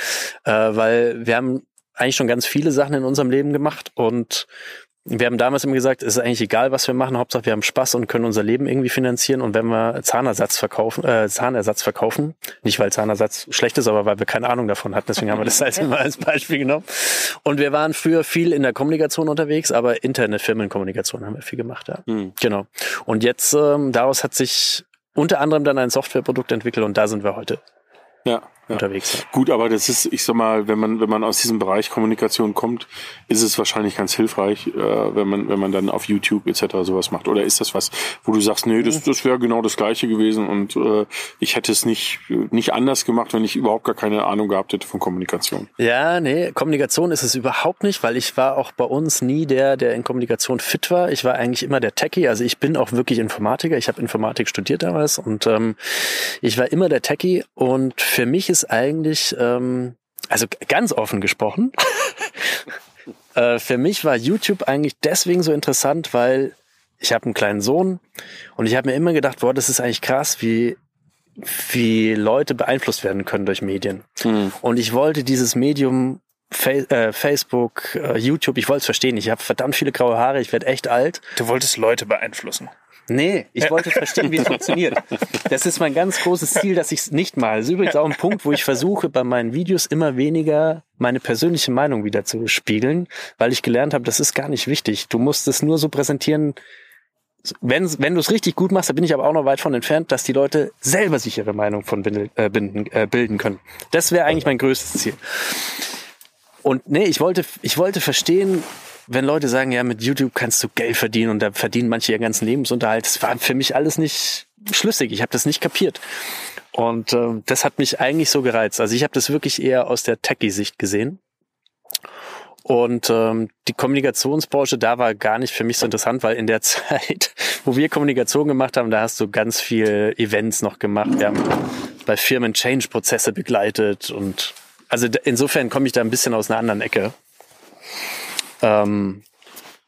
äh, weil wir haben eigentlich schon ganz viele Sachen in unserem Leben gemacht und wir haben damals immer gesagt, es ist eigentlich egal, was wir machen, Hauptsache wir haben Spaß und können unser Leben irgendwie finanzieren. Und wenn wir Zahnersatz verkaufen, äh, Zahnersatz verkaufen, nicht weil Zahnersatz schlecht ist, aber weil wir keine Ahnung davon hatten, deswegen haben wir das als immer als Beispiel genommen. Und wir waren früher viel in der Kommunikation unterwegs, aber interne Firmenkommunikation haben wir viel gemacht, ja. Mhm. Genau. Und jetzt ähm, daraus hat sich unter anderem dann ein Softwareprodukt entwickelt und da sind wir heute. Ja ja. unterwegs. Gut, aber das ist, ich sag mal, wenn man, wenn man aus diesem Bereich Kommunikation kommt, ist es wahrscheinlich ganz hilfreich, äh, wenn man, wenn man dann auf YouTube etc. sowas macht. Oder ist das was, wo du sagst, nee, das, das wäre genau das Gleiche gewesen und äh, ich hätte es nicht, nicht anders gemacht, wenn ich überhaupt gar keine Ahnung gehabt hätte von Kommunikation. Ja, nee, Kommunikation ist es überhaupt nicht, weil ich war auch bei uns nie der, der in Kommunikation fit war. Ich war eigentlich immer der Techie, also ich bin auch wirklich Informatiker. Ich habe Informatik studiert damals und ähm, ich war immer der Techie und für mich ist ist eigentlich, ähm, also ganz offen gesprochen, äh, für mich war YouTube eigentlich deswegen so interessant, weil ich habe einen kleinen Sohn und ich habe mir immer gedacht, boah, das ist eigentlich krass, wie wie Leute beeinflusst werden können durch Medien. Mhm. Und ich wollte dieses Medium äh, Facebook, äh, YouTube, ich wollte es verstehen. Ich habe verdammt viele graue Haare, ich werde echt alt. Du wolltest Leute beeinflussen. Nee, ich wollte verstehen, wie es funktioniert. Das ist mein ganz großes Ziel, dass ich es nicht mal. Das ist übrigens auch ein Punkt, wo ich versuche, bei meinen Videos immer weniger meine persönliche Meinung wieder zu spiegeln, weil ich gelernt habe, das ist gar nicht wichtig. Du musst es nur so präsentieren, wenn, wenn du es richtig gut machst, da bin ich aber auch noch weit von entfernt, dass die Leute selber sich ihre Meinung von äh, bilden, äh, bilden können. Das wäre eigentlich mein größtes Ziel. Und nee, ich wollte, ich wollte verstehen, wenn Leute sagen, ja, mit YouTube kannst du Geld verdienen und da verdienen manche ihren ganzen Lebensunterhalt, das war für mich alles nicht schlüssig. Ich habe das nicht kapiert. Und äh, das hat mich eigentlich so gereizt. Also ich habe das wirklich eher aus der Techie-Sicht gesehen. Und ähm, die Kommunikationsbranche da war gar nicht für mich so interessant, weil in der Zeit, wo wir Kommunikation gemacht haben, da hast du ganz viel Events noch gemacht. Wir haben bei Firmen Change-Prozesse begleitet und also insofern komme ich da ein bisschen aus einer anderen Ecke. Ähm,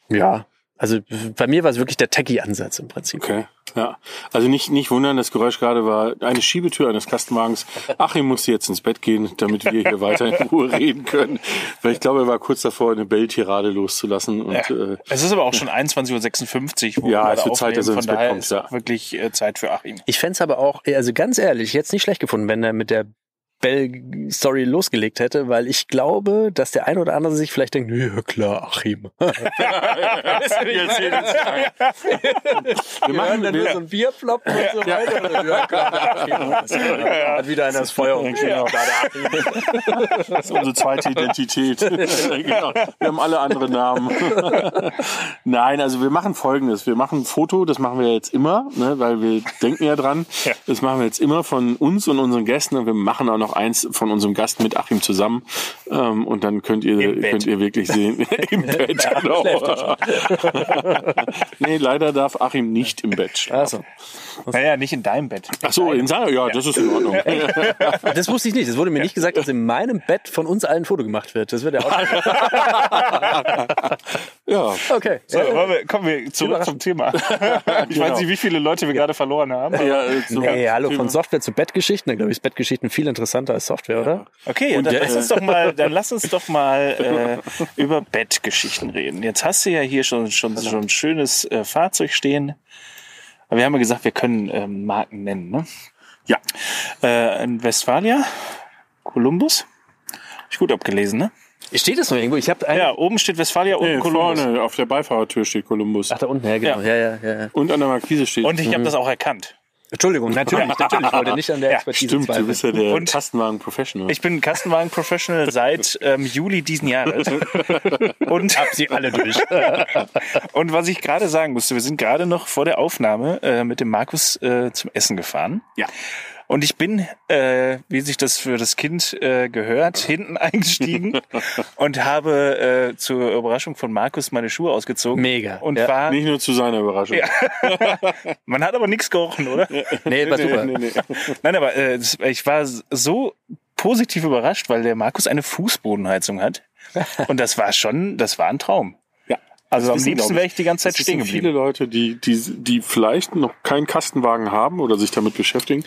ja, also bei mir war es wirklich der Techie-Ansatz im Prinzip. Okay, ja. Also nicht, nicht wundern, das Geräusch gerade war eine Schiebetür eines Kastenwagens. Achim musste jetzt ins Bett gehen, damit wir hier weiter in Ruhe reden können. Weil ich glaube, er war kurz davor, eine Belltirade loszulassen. Und, ja. äh, es ist aber auch schon 21.56 Uhr. Ja, es wird Zeit, dass er ins Bett kommt. Ist ja. wirklich äh, Zeit für Achim. Ich fände aber auch, also ganz ehrlich, jetzt nicht schlecht gefunden, wenn er mit der Bell-Story losgelegt hätte, weil ich glaube, dass der eine oder andere sich vielleicht denkt, ja klar, Achim. Wir machen, dann nur so ein Bierflop und so weiter. Ja, klar, Achim. Hat wieder einer das Feuer umgeschlagen. das ist unsere zweite Identität. genau. Wir haben alle andere Namen. Nein, also wir machen folgendes. Wir machen ein Foto, das machen wir jetzt immer, ne, weil wir denken ja dran. Das machen wir jetzt immer von uns und unseren Gästen und wir machen auch noch eins von unserem Gast mit Achim zusammen. Ähm, und dann könnt ihr, Im Bett. könnt ihr wirklich sehen. Im Bett, genau. nee, leider darf Achim nicht im Bett schlafen. Also, Naja, nicht in deinem Bett. Ach so, in seiner, ja, das ist in Ordnung. das wusste ich nicht. Es wurde mir nicht gesagt, dass in meinem Bett von uns allen ein Foto gemacht wird. Das wird ja auch. Ja. Okay. So, wir, kommen wir zurück zum Thema. Ich weiß nicht, wie viele Leute wir gerade verloren haben. ja äh, so Nee, hallo, Thema. von Software zu Bettgeschichten. Da glaube ich, ist Bettgeschichten viel interessanter als Software, oder? Okay, dann lass uns doch mal, dann lass uns doch mal äh, über Bettgeschichten reden. Jetzt hast du ja hier schon schon schon ein schönes äh, Fahrzeug stehen. Aber wir haben ja gesagt, wir können ähm, Marken nennen, ne? Ja. Äh, ein Westfalia, Columbus. Hab ich gut abgelesen, ne? Steht das noch irgendwo? Ich habe einen. Ja, oben steht Westfalia und Nee, Columbus. vorne auf der Beifahrertür steht Columbus. Ach, da unten, ja, genau. Ja, ja, ja. ja. Und an der Markise steht. Und ich habe das auch erkannt. Entschuldigung, natürlich, natürlich. Ich wollte nicht an der Ja, Expertise Stimmt, du zweifeln. bist ja der Und- Kastenwagen Professional. Ich bin Kastenwagen-Professional seit ähm, Juli diesen Jahres. Und Hab sie alle durch. Und was ich gerade sagen musste, wir sind gerade noch vor der Aufnahme äh, mit dem Markus äh, zum Essen gefahren. Ja. Und ich bin, äh, wie sich das für das Kind äh, gehört, hinten eingestiegen und habe äh, zur Überraschung von Markus meine Schuhe ausgezogen. Mega. Und Ja. war, Nicht nur zu seiner Überraschung. man hat aber nichts gerochen, oder? Nee, war super. Nee, nee. Nein, aber äh, ich war so positiv überrascht, weil der Markus eine Fußbodenheizung hat. Und das war schon, das war ein Traum. Ja. Also am liebsten wäre ich die ganze Zeit stehen geblieben. viele Leute, die, die, die vielleicht noch keinen Kastenwagen haben oder sich damit beschäftigen,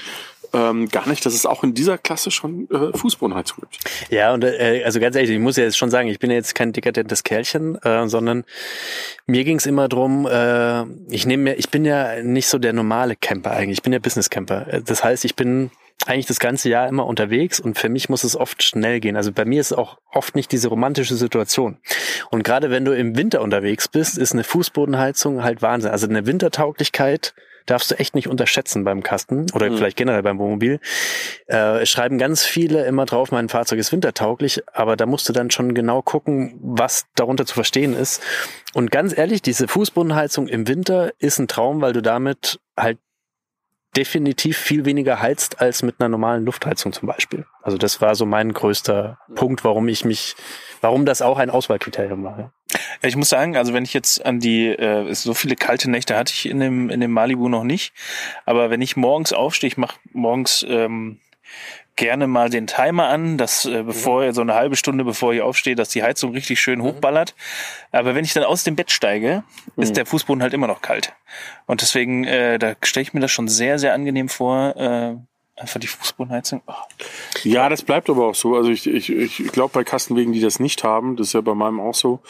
ähm, gar nicht, dass es auch in dieser Klasse schon äh, Fußbodenheizung gibt. Ja, und äh, also ganz ehrlich, ich muss ja jetzt schon sagen, ich bin ja jetzt kein dekadentes Kerlchen, äh, sondern mir ging es immer drum. Äh, ich nehme mir, ich bin ja nicht so der normale Camper eigentlich, ich bin ja Business Camper. Das heißt, ich bin eigentlich das ganze Jahr immer unterwegs und für mich muss es oft schnell gehen. Also bei mir ist auch oft nicht diese romantische Situation. Und gerade wenn du im Winter unterwegs bist, ist eine Fußbodenheizung halt Wahnsinn. Also eine Wintertauglichkeit darfst du echt nicht unterschätzen beim Kasten oder vielleicht generell beim Wohnmobil. Äh, es schreiben ganz viele immer drauf, mein Fahrzeug ist wintertauglich, aber da musst du dann schon genau gucken, was darunter zu verstehen ist. Und ganz ehrlich, diese Fußbodenheizung im Winter ist ein Traum, weil du damit halt definitiv viel weniger heizt als mit einer normalen Luftheizung zum Beispiel. Also das war so mein größter Punkt, warum ich mich, warum das auch ein Auswahlkriterium war. Ja. Ich muss sagen, also wenn ich jetzt an die, äh, so viele kalte Nächte hatte ich in dem, in dem Malibu noch nicht. Aber wenn ich morgens aufstehe, ich mache morgens ähm, gerne mal den Timer an, dass äh, bevor so eine halbe Stunde bevor ich aufstehe, dass die Heizung richtig schön hochballert. Aber wenn ich dann aus dem Bett steige, ist der Fußboden halt immer noch kalt. Und deswegen, äh, da stelle ich mir das schon sehr, sehr angenehm vor. Äh, einfach die Fußbodenheizung. Oh. Ja, das bleibt aber auch so. Also ich, ich, ich glaube, bei Kastenwegen, die das nicht haben, das ist ja bei meinem auch so,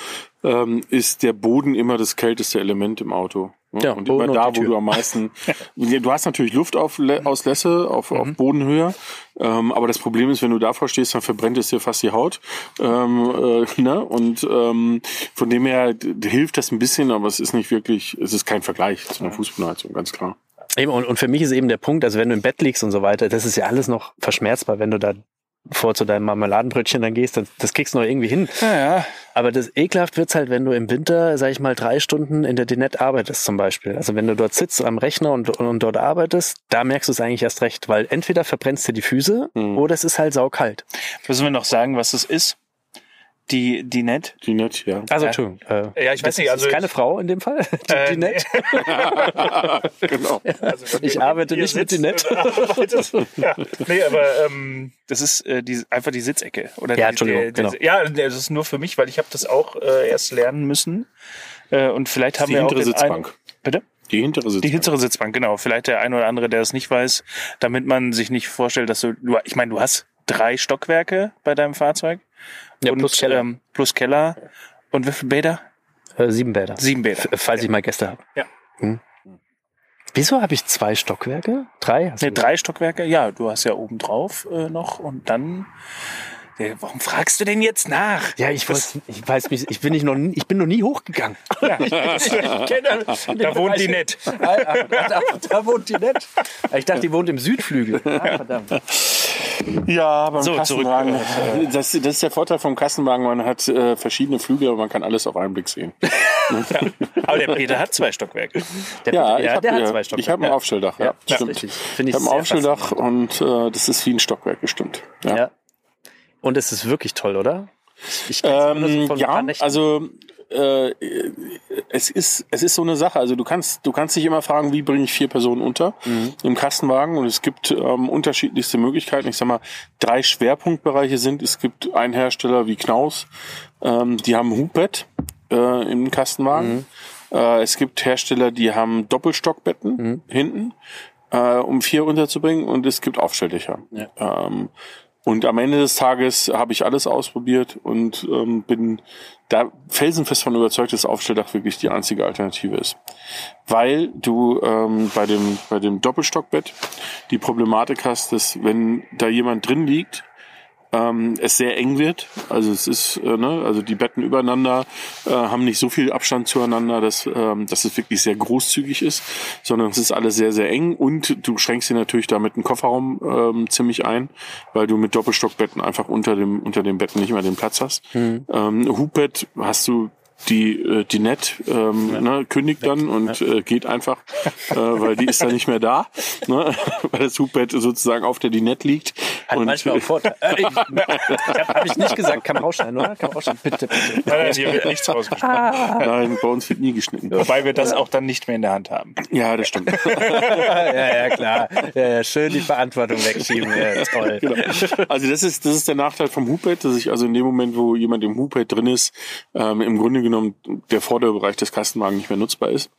ähm, ist der Boden immer das kälteste Element im Auto. Ne? Ja, und Boden immer und da, die wo du am meisten. du hast natürlich Luftauslässe auf, auf Bodenhöhe, ähm, aber das Problem ist, wenn du davor stehst, dann verbrennt es dir fast die Haut. Ähm, äh, ne? Und ähm, von dem her hilft das ein bisschen, aber es ist nicht wirklich, es ist kein Vergleich zu einer Fußbodenheizung, ganz klar. Eben, und, und für mich ist eben der Punkt, also wenn du im Bett liegst und so weiter, das ist ja alles noch verschmerzbar, wenn du da vor zu deinem Marmeladenbrötchen dann gehst, das, das kriegst du noch irgendwie hin. Ja, ja. Aber das ekelhaft wird's halt, wenn du im Winter, sag ich mal, drei Stunden in der Dinette arbeitest zum Beispiel. Also wenn du dort sitzt am Rechner und, und, dort arbeitest, da merkst du es eigentlich erst recht, weil entweder verbrennst du die Füße oder es ist halt saukalt. Müssen wir noch sagen, was das ist? Die, die Net? Die nett, ja. Also, Ja. Entschuldigung. Äh, Ja, ich weiß nicht, also ist keine ich- Frau in dem Fall, die Äh, Dinette. genau. Ich arbeite nicht mit Dinette. ja. Nee, aber ähm, das ist äh, die, einfach die Sitzecke. Oder Ja, die, Entschuldigung, die, die, genau. Ja, das ist nur für mich, weil ich habe das auch äh, erst lernen müssen. Äh, und vielleicht haben Die wir auch hintere den Sitzbank. Ein, bitte? Die hintere Sitzbank. Die hintere Sitzbank, genau. Vielleicht der eine oder andere, der es nicht weiß, damit man sich nicht vorstellt, dass du, du ich meine, du hast drei Stockwerke bei deinem Fahrzeug. Ja, plus Keller. Ähm, plus Keller. Und wie viele Bäder? Äh, sieben Bäder. Sieben Bäder. F- Falls ich mal Gäste habe. Ja. Hm. Wieso habe ich zwei Stockwerke? Drei? Hast Ne, du- drei Stockwerke, ja, du hast ja oben drauf äh, noch und dann. Ja, warum fragst du denn jetzt nach? Ja, ich weiß, ich weiß mich, ich bin nicht noch, nie- ich bin noch nie hochgegangen. ich kenne Da wohnt die nett. Da, da, da wohnt die nett. Ich dachte, die wohnt im Südflügel. Ah, verdammt. Ja, beim So, Kassenwagen. Das, das ist der Vorteil vom Kassenwagen. Man hat äh, verschiedene Flügel, aber man kann alles auf einen Blick sehen. Aber der Peter hat zwei Stockwerke. Der, Ja, ich ja, habe der hat äh, zwei Stockwerke. ich hab ein Aufstelldach. Ja, Ja, stimmt. Ich ich habe ein Aufstelldach und äh, das ist wie ein Stockwerk bestimmt. Ja. Ja. Und es ist wirklich toll, oder? Ich so Ähm, von ein ja, also äh, es ist es ist so eine Sache. Also du kannst du kannst dich immer fragen, wie bringe ich vier Personen unter Mhm. im Kastenwagen und es gibt ähm, unterschiedlichste Möglichkeiten. Ich sag mal, drei Schwerpunktbereiche sind. Es gibt einen Hersteller wie Knaus, ähm, die haben ein Hubbett äh, im Kastenwagen. Mhm. Äh, es gibt Hersteller, die haben Doppelstockbetten Mhm. hinten, äh, um vier unterzubringen und es gibt Aufstelldächer. Ähm, und am Ende des Tages habe ich alles ausprobiert und ähm, bin da felsenfest von überzeugt, dass Aufstelldach wirklich die einzige Alternative ist. Weil du ähm, bei, dem, bei dem Doppelstockbett die Problematik hast, dass wenn da jemand drin liegt, ähm, es sehr eng wird. Also es ist, äh, ne, also die Betten übereinander äh, haben nicht so viel Abstand zueinander, dass, ähm, dass es wirklich sehr großzügig ist, sondern es ist alles sehr, sehr eng und du schränkst dir natürlich damit den Kofferraum ähm, ziemlich ein, weil du mit Doppelstockbetten einfach unter dem, unter dem Betten nicht mehr den Platz hast. Ähm, Hubbett hast du die äh, die Net ähm, ne, kündigt dann und äh, geht einfach, äh, weil die ist dann nicht mehr da, ne, weil das Hubbett sozusagen auf der Dinette liegt. Hat und manchmal auch Vorteile. Äh, ich habe hab ich nicht gesagt, kann rausschneiden, oder? Kann rausschneiden, bitte, bitte. Nein, hier wird nichts rausgesprochen. Nein, bei uns wird nie geschnitten. Wobei wir das auch dann nicht mehr in der Hand haben. Ja, das stimmt. Ja, ja, klar. Ja, ja, schön die Verantwortung wegschieben. Ja, toll. Also das ist, das ist der Nachteil vom Hubbett, dass ich also in dem Moment, wo jemand im Hubbett drin ist, ähm, im Grunde genommen der Vorderbereich des Kastenwagens nicht mehr nutzbar ist.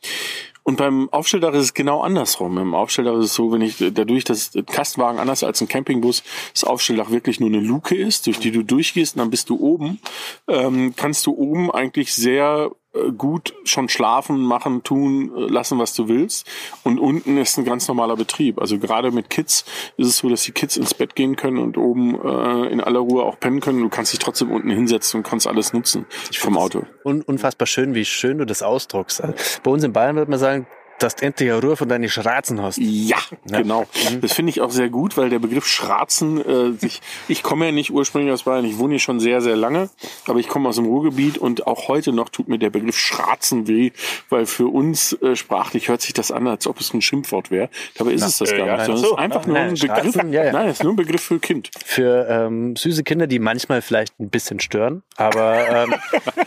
Und beim Aufstelldach ist es genau andersrum. Im Aufstelldach ist es so, wenn ich dadurch, dass Kastenwagen anders als ein Campingbus das Aufstelldach wirklich nur eine Luke ist, durch die du durchgehst und dann bist du oben, ähm, kannst du oben eigentlich sehr äh, gut schon schlafen, machen, tun, äh, lassen, was du willst. Und unten ist ein ganz normaler Betrieb. Also gerade mit Kids ist es so, dass die Kids ins Bett gehen können und oben äh, in aller Ruhe auch pennen können. Du kannst dich trotzdem unten hinsetzen und kannst alles nutzen vom Auto. Un unfassbar schön, wie schön du das ausdruckst. Also, Bei uns in Bayern würde man sagen, dass du endlich eine Ruhe von deinen Schratzen hast. Ja, genau. Das finde ich auch sehr gut, weil der Begriff Schratzen, äh, sich, ich komme ja nicht ursprünglich aus Bayern, ich wohne hier schon sehr, sehr lange, aber ich komme aus dem Ruhrgebiet und auch heute noch tut mir der Begriff Schratzen weh, weil für uns äh, sprachlich hört sich das an, als ob es ein Schimpfwort wäre. Dabei ist es das äh, gar ja, nicht, sondern es so. ist einfach nur Nein, ein Begriff. Schratzen, ja, ja. Nein, es ist nur ein Begriff für Kind. Für ähm, süße Kinder, die manchmal vielleicht ein bisschen stören, aber, ähm,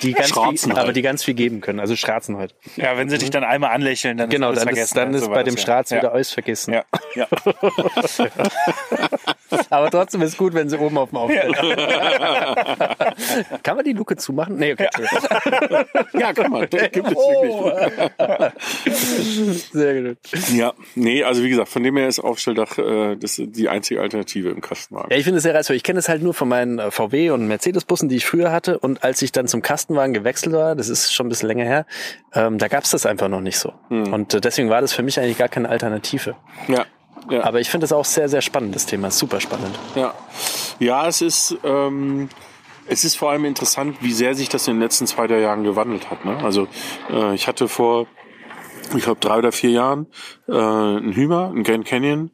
die, ganz Schratzen viel, halt. aber die ganz viel geben können. Also Schratzen halt. Ja, wenn sie dich dann einmal anlächeln, dann Genau, dann ist, dann und ist bei dem das, Straß ja. wieder alles vergessen. Ja, ja. Aber trotzdem ist gut, wenn sie oben auf dem Aufsteller. Kann man die Luke zumachen? Nee, okay. Entschuldigung. Ja, kann man. Das gibt es Oh. wirklich. Sehr gut. Ja, nee, also wie gesagt, von dem her ist Aufstelldach äh, das ist die einzige Alternative im Kastenwagen. Ja, ich finde es sehr reizvoll. Ich kenne es halt nur von meinen äh, VW und Mercedes-Bussen, die ich früher hatte. Und als ich dann zum Kastenwagen gewechselt war, das ist schon ein bisschen länger her, ähm, da gab es das einfach noch nicht so. Und äh, deswegen war das für mich eigentlich gar keine Alternative. Ja. Ja. Aber ich finde das auch sehr, sehr spannend, das Thema. Super spannend. Ja, ja es ist ähm, es ist vor allem interessant, wie sehr sich das in den letzten zwei, drei Jahren gewandelt hat. Ne? Also äh, ich hatte vor, ich glaube, drei oder vier Jahren äh, einen Hümer, einen Grand Canyon,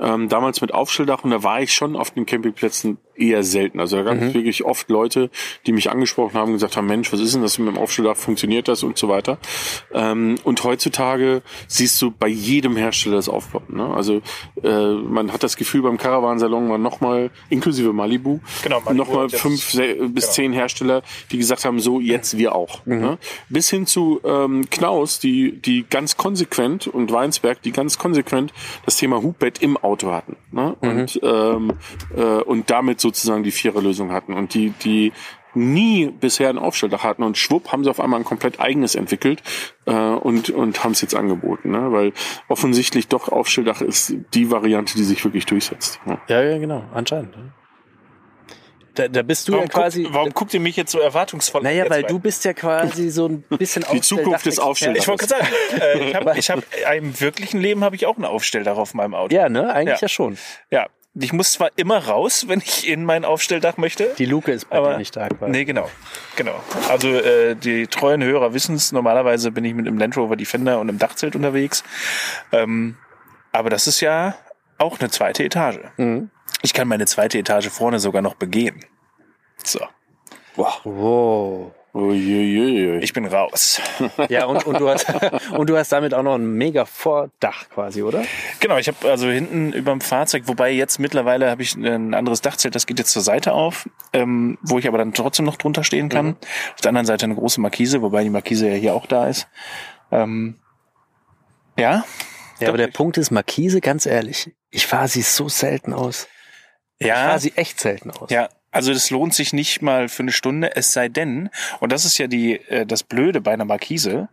ähm, damals mit Aufstelldach und da war ich schon auf den Campingplätzen eher selten. Also da gab es wirklich oft Leute, die mich angesprochen haben, gesagt haben, Mensch, was ist denn das mit dem Aufstelldach, funktioniert das und so weiter. Ähm, und heutzutage siehst du bei jedem Hersteller das aufploppen. Ne? Also äh, man hat das Gefühl, beim Caravan-Salon war nochmal, inklusive Malibu, Genau, Malibu nochmal fünf bis genau. zehn Hersteller, die gesagt haben, so jetzt wir auch. Ne? Bis hin zu ähm, Knaus, die, die ganz konsequent und Weinsberg, die ganz konsequent das Thema Hubbett im Auto hatten. Ne? Und, ähm, äh, und damit sozusagen die Viererlösung hatten. Und die, die nie bisher ein Aufstelldach hatten und schwupp haben sie auf einmal ein komplett eigenes entwickelt äh, und, und haben es jetzt angeboten. Ne? Weil offensichtlich doch Aufstelldach ist die Variante, die sich wirklich durchsetzt. Ne? Ja, ja, genau. Anscheinend. da, da bist du Warum, ja quasi. guckt, warum guckt ihr mich jetzt so erwartungsvoll an? naja, weil zwei? du bist ja quasi so ein bisschen Die Zukunft des Aufstelldach- Ich wollte gerade sagen, äh, ich habe ich hab, im wirklichen Leben habe ich auch einen Aufstelldach auf meinem Auto. Ja, ne? Eigentlich Ja. ja, schon. Ja. Ich muss zwar immer raus, wenn ich in mein Aufstelldach möchte. Die Luke ist bei aber dir nicht da. Quasi. Nee, genau. Genau. Also äh, die treuen Hörer wissen es, normalerweise bin ich mit einem Land Rover Defender und einem Dachzelt unterwegs. Ähm, aber das ist ja auch eine zweite Etage. Mhm. Ich kann meine zweite Etage vorne sogar noch begehen. So, Wow. Uiuiui. ich bin raus. Ja, und, und, du hast, und du hast damit auch noch ein mega Vordach quasi, oder? Genau, ich habe also hinten über dem Fahrzeug, wobei jetzt mittlerweile habe ich ein anderes Dachzelt, das geht jetzt zur Seite auf, ähm, wo ich aber dann trotzdem noch drunter stehen kann. Mhm. Auf der anderen Seite eine große Markise, wobei die Markise ja hier auch da ist. Ähm, ja, Ja, aber der Punkt ist, Markise, ganz ehrlich, ich fahre sie so selten aus. Ich ja, fahre sie echt selten aus. ja. Also das lohnt sich nicht mal für eine Stunde, es sei denn, und das ist ja die äh, das Blöde bei einer Markise,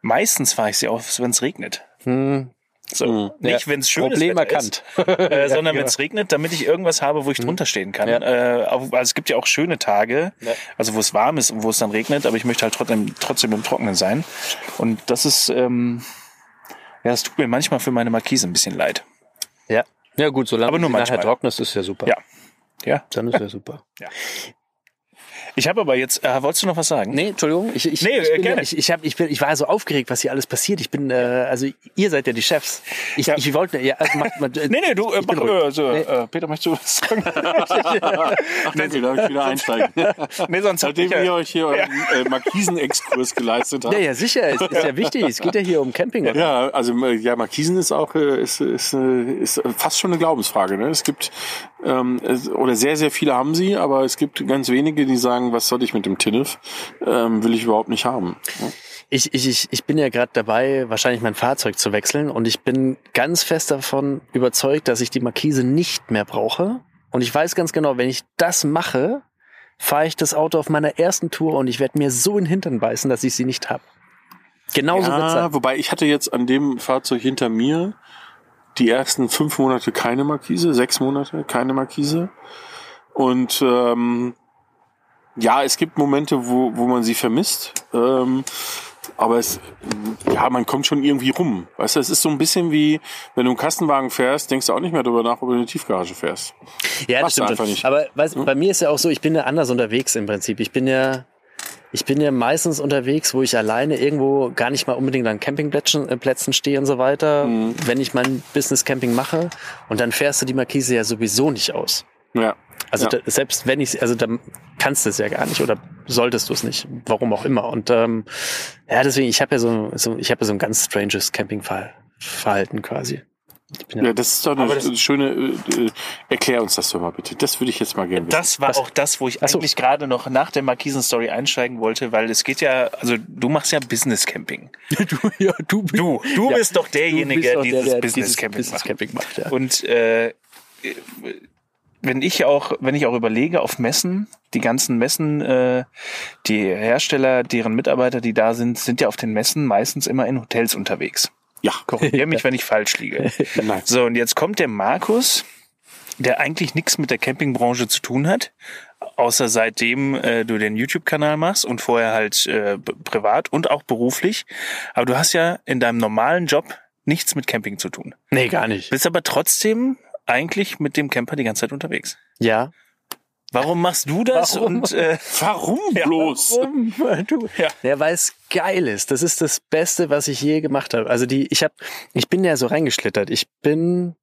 meistens fahre ich sie auf, wenn es regnet. Hm, So, nicht wenn es schön Problem Wetter erkannt. ist, äh, sondern genau. wenn es regnet, damit ich irgendwas habe, wo ich drunter stehen kann. Ja. Äh, auch, also es gibt ja auch schöne Tage, Ja. also wo es warm ist und wo es dann regnet, aber ich möchte halt trotzdem, trotzdem im Trockenen sein. Und das ist, ähm, ja, das tut mir manchmal für meine Markise ein bisschen leid. Ja. Ja gut, solange Aber nur sie nachher manchmal. trocken ist, ist ja super. Ja. Ja. Dann ist ja super. Ich habe aber jetzt, äh, wolltest du noch was sagen? Nee, Entschuldigung. Ich, ich, Nee, ich, äh, bin, ja- gerne. ich, ich, hab, ich, bin, ich war so aufgeregt, was hier alles passiert. Ich bin, äh, also ihr seid ja die Chefs. Ich, Ja. ich wollte, ja, also macht mal, Nee, nee, du, äh, mach, ruhig. äh, so, Nee. äh, Peter, möchtest du was sagen? Ach, danke, darf ich wieder einsteigen. nee, sonst Nachdem ich ja- ihr euch hier euren äh, Markisen-Exkurs geleistet habt. Ja, ja, sicher, es ist ja wichtig. Es geht ja hier um Camping. oder? Ja, also äh, ja, Markisen ist auch äh, ist, ist, äh, ist fast schon eine Glaubensfrage. Ne? Es gibt ähm, oder sehr sehr viele haben sie, aber es gibt ganz wenige, die sagen, was soll ich mit dem Tinnef? Ähm, will ich überhaupt nicht haben. Ich, ich, ich, ich bin ja gerade dabei, wahrscheinlich mein Fahrzeug zu wechseln und ich bin ganz fest davon überzeugt, dass ich die Markise nicht mehr brauche. Und ich weiß ganz genau, wenn ich das mache, fahre ich das Auto auf meiner ersten Tour und ich werde mir so in den Hintern beißen, dass ich sie nicht habe. Genauso Ja, sein. wobei ich hatte jetzt an dem Fahrzeug hinter mir die ersten fünf Monate keine Markise, sechs Monate keine Markise. Und ähm, ja, es gibt Momente, wo, wo man sie vermisst. Ähm, aber es, ja, man kommt schon irgendwie rum. Weißt du, es ist so ein bisschen wie, wenn du einen Kastenwagen fährst, denkst du auch nicht mehr darüber nach, ob du in eine Tiefgarage fährst. Ja, das Machst du stimmt einfach nicht. Aber weißt, bei mir ist ja auch so, ich bin ja anders unterwegs im Prinzip. Ich bin ja, ich bin ja meistens unterwegs, wo ich alleine irgendwo gar nicht mal unbedingt an Campingplätzen äh, Plätzen stehe und so weiter, Mhm. wenn ich mein Business Camping mache. Und dann fährst du die Markise ja sowieso nicht aus. Ja. Also ja. da, selbst wenn ich, also da kannst du es ja gar nicht oder solltest du es nicht, warum auch immer. Und ähm, ja, deswegen, ich habe ja so, so, ich habe ja so ein ganz stranges Campingverhalten quasi. Bin ja, das ist doch eine das- schöne, äh, äh, erklär uns das doch mal bitte. Das würde ich jetzt mal gerne wissen. Das war Was? auch das, wo ich Ach so. eigentlich gerade noch nach der Markisen-Story einsteigen wollte, weil es geht ja, also du machst ja Business Camping. du, ja, du, Du, du Ja, bist doch du derjenige, bist der dieses der Business dieses Camping Business macht. Camping macht. Ja. Und äh, wenn ich auch, wenn ich auch überlege auf Messen, die ganzen Messen, äh, die Hersteller, deren Mitarbeiter, die da sind, sind ja auf den Messen meistens immer in Hotels unterwegs. Ja, Korrigiere mich, wenn ich falsch liege. Nein. So, und jetzt kommt der Markus, der eigentlich nichts mit der Campingbranche zu tun hat, außer seitdem äh, du den YouTube-Kanal machst und vorher halt äh, privat und auch beruflich. Aber du hast ja in deinem normalen Job nichts mit Camping zu tun. Nee, gar nicht. Bist aber trotzdem eigentlich mit dem Camper die ganze Zeit unterwegs. Ja. Warum machst du das? Warum? Und äh, Warum bloß? Warum? Du, Ja. ja, weil es geil ist. Das ist das Beste, was ich je gemacht habe. Also die, ich habe, ich bin ja so reingeschlittert. Ich bin.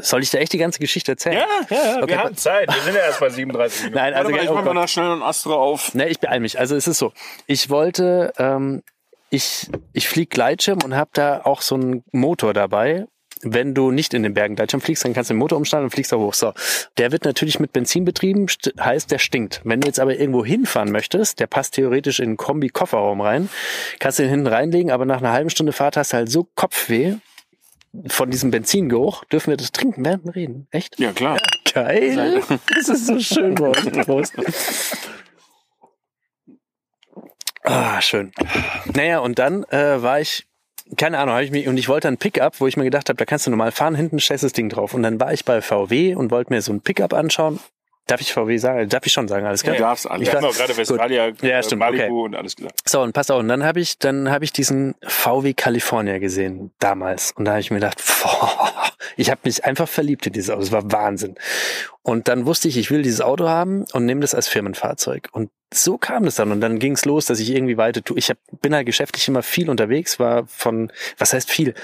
Soll ich da echt die ganze Geschichte erzählen? ja, ja, Okay. wir haben Zeit. Wir sind ja erst bei 37 Minuten. Nein, also Warte mal, ich oh mach mal schnell einen Astra auf. Ne, ich beeil mich. Also es ist so. Ich wollte, ähm, ich, ich flieg Gleitschirm und habe da auch so einen Motor dabei. Wenn du nicht in den Bergen Gleitschirm fliegst, dann kannst du den Motor umstellen und fliegst da hoch. So. Der wird natürlich mit Benzin betrieben, heißt, der stinkt. Wenn du jetzt aber irgendwo hinfahren möchtest, der passt theoretisch in den Kombi-Kofferraum rein, kannst du den hinten reinlegen, aber nach einer halben Stunde Fahrt hast du halt so Kopfweh von diesem Benzingeruch. Dürfen wir das trinken während wir reden? Echt? Ja, klar. Geil. Das ist so schön bei uns. Prost. Ah, schön. Naja, und dann äh, war ich, keine Ahnung, habe ich mich, und ich wollte ein Pickup, wo ich mir gedacht habe, da kannst du normal fahren, hinten stellst das Ding drauf. Und dann war ich bei VW und wollte mir so ein Pickup anschauen. Darf ich VW sagen? Darf ich schon sagen, alles klar? Du darfst alles. Ich dachte- habe gerade Westfalia, Ja, äh, stimmt, Malibu okay. und alles gesagt. So, und pass auf, und dann habe ich, dann habe ich diesen VW California gesehen, damals. Und da habe ich mir gedacht, boah, ich habe mich einfach verliebt in dieses Auto. Es war Wahnsinn. Und dann wusste ich, ich will dieses Auto haben und nehme das als Firmenfahrzeug. Und so kam es dann. Und dann ging es los, dass ich irgendwie weiter tue. Ich hab, bin halt geschäftlich immer viel unterwegs, war von, was heißt viel?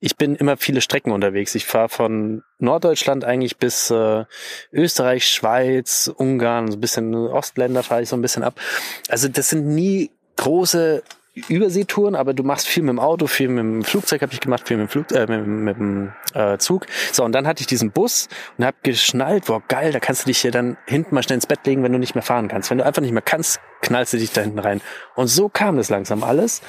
Ich bin immer viele Strecken unterwegs. Ich fahre von Norddeutschland eigentlich bis äh, Österreich, Schweiz, Ungarn, so ein bisschen Ostländer fahre ich so ein bisschen ab. Also das sind nie große Überseetouren, aber du machst viel mit dem Auto, viel mit dem Flugzeug habe ich gemacht, viel mit dem, Flug, äh, mit, mit dem äh, Zug. So, und dann hatte ich diesen Bus und habe geschnallt, wow, geil, da kannst du dich hier dann hinten mal schnell ins Bett legen, wenn du nicht mehr fahren kannst. Wenn du einfach nicht mehr kannst, knallst du dich da hinten rein. Und so kam das langsam alles.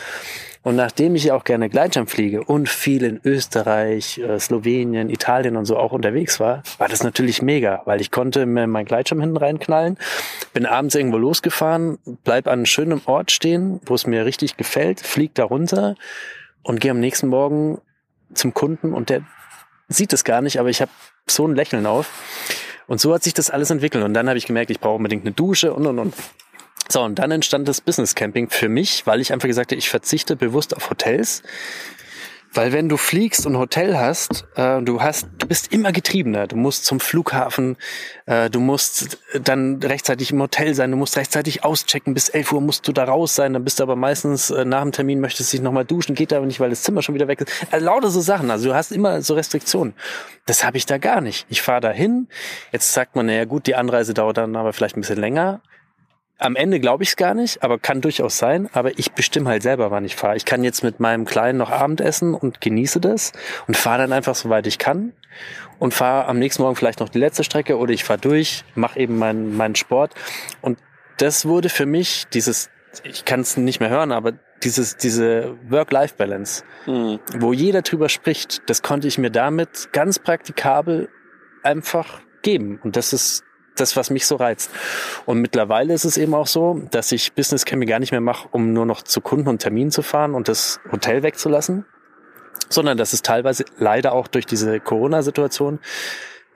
Und nachdem ich ja auch gerne Gleitschirm fliege und viel in Österreich, äh, Slowenien, Italien und so auch unterwegs war, war das natürlich mega, weil ich konnte mir meinen Gleitschirm hinten reinknallen, bin abends irgendwo losgefahren, bleib an einem schönen Ort stehen, wo es mir richtig gefällt, flieg da runter und gehe am nächsten Morgen zum Kunden und der sieht es gar nicht, aber ich habe so ein Lächeln auf. Und so hat sich das alles entwickelt. Und dann habe ich gemerkt, ich brauche unbedingt eine Dusche und und und. So, und dann entstand das Business Camping für mich, weil ich einfach gesagt habe, ich verzichte bewusst auf Hotels. Weil wenn du fliegst und Hotel hast, äh, du hast, du bist immer getriebener. Du musst zum Flughafen, äh, du musst dann rechtzeitig im Hotel sein, du musst rechtzeitig auschecken, bis 11 Uhr musst du da raus sein, dann bist du aber meistens äh, nach dem Termin, möchtest dich nochmal duschen, geht aber nicht, weil das Zimmer schon wieder weg ist. Also lauter so Sachen, also du hast immer so Restriktionen. Das habe ich da gar nicht. Ich fahre da hin, jetzt sagt man, naja gut, die Anreise dauert dann aber vielleicht ein bisschen länger. Am Ende glaube ich es gar nicht, aber kann durchaus sein. Aber ich bestimme halt selber, wann ich fahre. Ich kann jetzt mit meinem Kleinen noch Abendessen und genieße das und fahre dann einfach so weit ich kann und fahre am nächsten Morgen vielleicht noch die letzte Strecke oder ich fahre durch, mache eben meinen meinen Sport. Und das wurde für mich dieses, ich kann es nicht mehr hören, aber dieses, diese Work-Life-Balance, wo jeder drüber spricht, das konnte ich mir damit ganz praktikabel einfach geben. Und das ist das, was mich so reizt. Und mittlerweile ist es eben auch so, dass ich Business Camping gar nicht mehr mache, um nur noch zu Kunden und Terminen zu fahren und das Hotel wegzulassen, sondern das ist teilweise leider auch durch diese Corona-Situation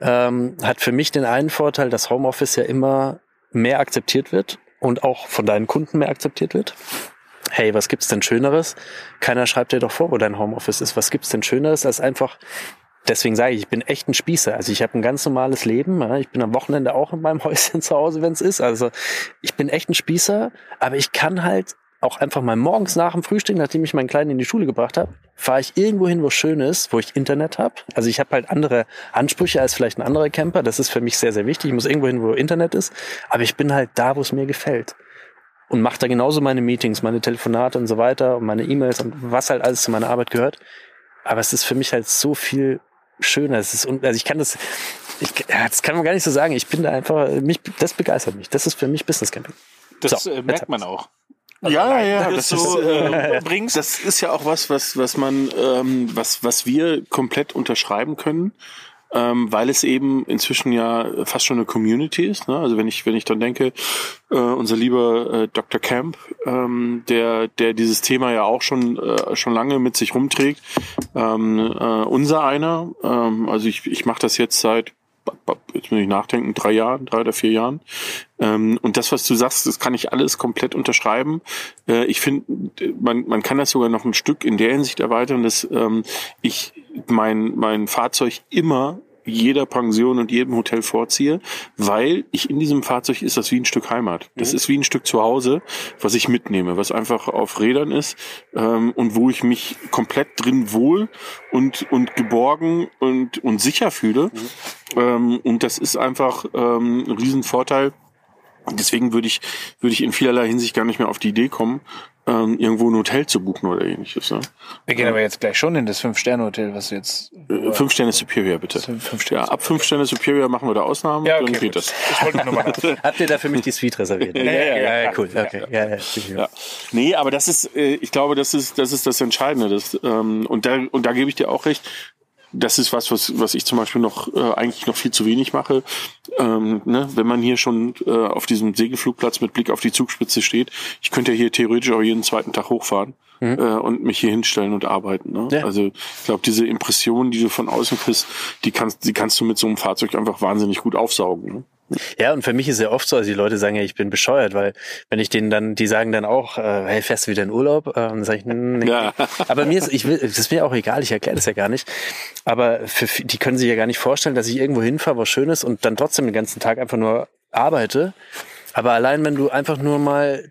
ähm, hat für mich den einen Vorteil, dass Homeoffice ja immer mehr akzeptiert wird und auch von deinen Kunden mehr akzeptiert wird. Hey, was gibt's denn Schöneres? Keiner schreibt dir doch vor, wo dein Homeoffice ist. Was gibt's denn Schöneres, als einfach deswegen sage ich, ich bin echt ein Spießer. Also ich habe ein ganz normales Leben. Ich bin am Wochenende auch in meinem Häuschen zu Hause, wenn es ist. Also ich bin echt ein Spießer, aber ich kann halt auch einfach mal morgens nach dem Frühstück, nachdem ich meinen Kleinen in die Schule gebracht habe, fahre ich irgendwo hin, wo schön ist, wo ich Internet habe. Also ich habe halt andere Ansprüche als vielleicht ein anderer Camper. Das ist für mich sehr, sehr wichtig. Ich muss irgendwo hin, wo Internet ist. Aber ich bin halt da, wo es mir gefällt. Und mache da genauso meine Meetings, meine Telefonate und so weiter und meine E-Mails und was halt alles zu meiner Arbeit gehört. Aber es ist für mich halt so viel schöner. Es ist, un- also ich kann das, ich, ja, das kann man gar nicht so sagen. Ich bin da einfach, mich, das begeistert mich. Das ist für mich Business Camping. Das So, äh, merkt man auch. Ja, ja, das das ist, so äh, äh, bringst. das ist ja auch was, was, was man, ähm, was, was wir komplett unterschreiben können, ähm, weil es eben inzwischen ja fast schon eine Community ist. Ne? Also wenn ich, wenn ich dann denke, äh, unser lieber äh, Dr. Camp, ähm, der, der dieses Thema ja auch schon, äh, schon lange mit sich rumträgt, ähm, äh, unser einer, ähm, also ich, ich mache das jetzt seit jetzt muss ich nachdenken, drei Jahren, drei oder vier Jahren. Ähm, und das, was du sagst, das kann ich alles komplett unterschreiben. Äh, ich finde, man, man kann das sogar noch ein Stück in der Hinsicht erweitern, dass ähm, ich mein, mein Fahrzeug immer jeder Pension und jedem Hotel vorziehe, weil ich in diesem Fahrzeug ist das wie ein Stück Heimat. Das ist wie ein Stück Zuhause, was ich mitnehme, was einfach auf Rädern ist ähm, und wo ich mich komplett drin wohl und, und geborgen und, und sicher fühle. Ähm, und das ist einfach ähm, ein Riesenvorteil. Deswegen würde ich, würde ich in vielerlei Hinsicht gar nicht mehr auf die Idee kommen, ähm, irgendwo ein Hotel zu buchen oder ähnliches. Ne? Wir gehen aber jetzt gleich schon in das Fünf-Sterne-Hotel, was du jetzt. Äh, Fünf Sterne Superior, bitte. Fünf Sterne Ja, ab fünf Sterne Superior machen wir da Ausnahmen, Ja, dann okay. geht gut. das. Ich wollte nur mal. Habt ihr da für mich die Suite reserviert? ja, ja, ja. cool. Okay. Ja, ja, Ja. Nee, aber das ist, äh, ich glaube, das ist, das ist das Entscheidende. Das, ähm, und da, und da gebe ich dir auch recht. Das ist was, was, was ich zum Beispiel noch äh, eigentlich noch viel zu wenig mache. Ähm, ne? Wenn man hier schon äh, auf diesem Segelflugplatz mit Blick auf die Zugspitze steht, ich könnte ja hier theoretisch auch jeden zweiten Tag hochfahren äh, und mich hier hinstellen und arbeiten. Ne? Ja. Also ich glaube, diese Impressionen, die du von außen kriegst, die kannst, die kannst du mit so einem Fahrzeug einfach wahnsinnig gut aufsaugen. Ne? Ja, und für mich ist ja oft so, also die Leute sagen ja, ich bin bescheuert, weil wenn ich denen dann, die sagen dann auch, äh, hey, fährst du wieder in Urlaub? Äh, dann sage ich, nee. Ja. Aber mir ist, ich will, das ist mir auch egal, ich erkläre das ja gar nicht. Aber für, die können sich ja gar nicht vorstellen, dass ich irgendwo hinfahre, was schön ist und dann trotzdem den ganzen Tag einfach nur arbeite. Aber allein wenn du einfach nur mal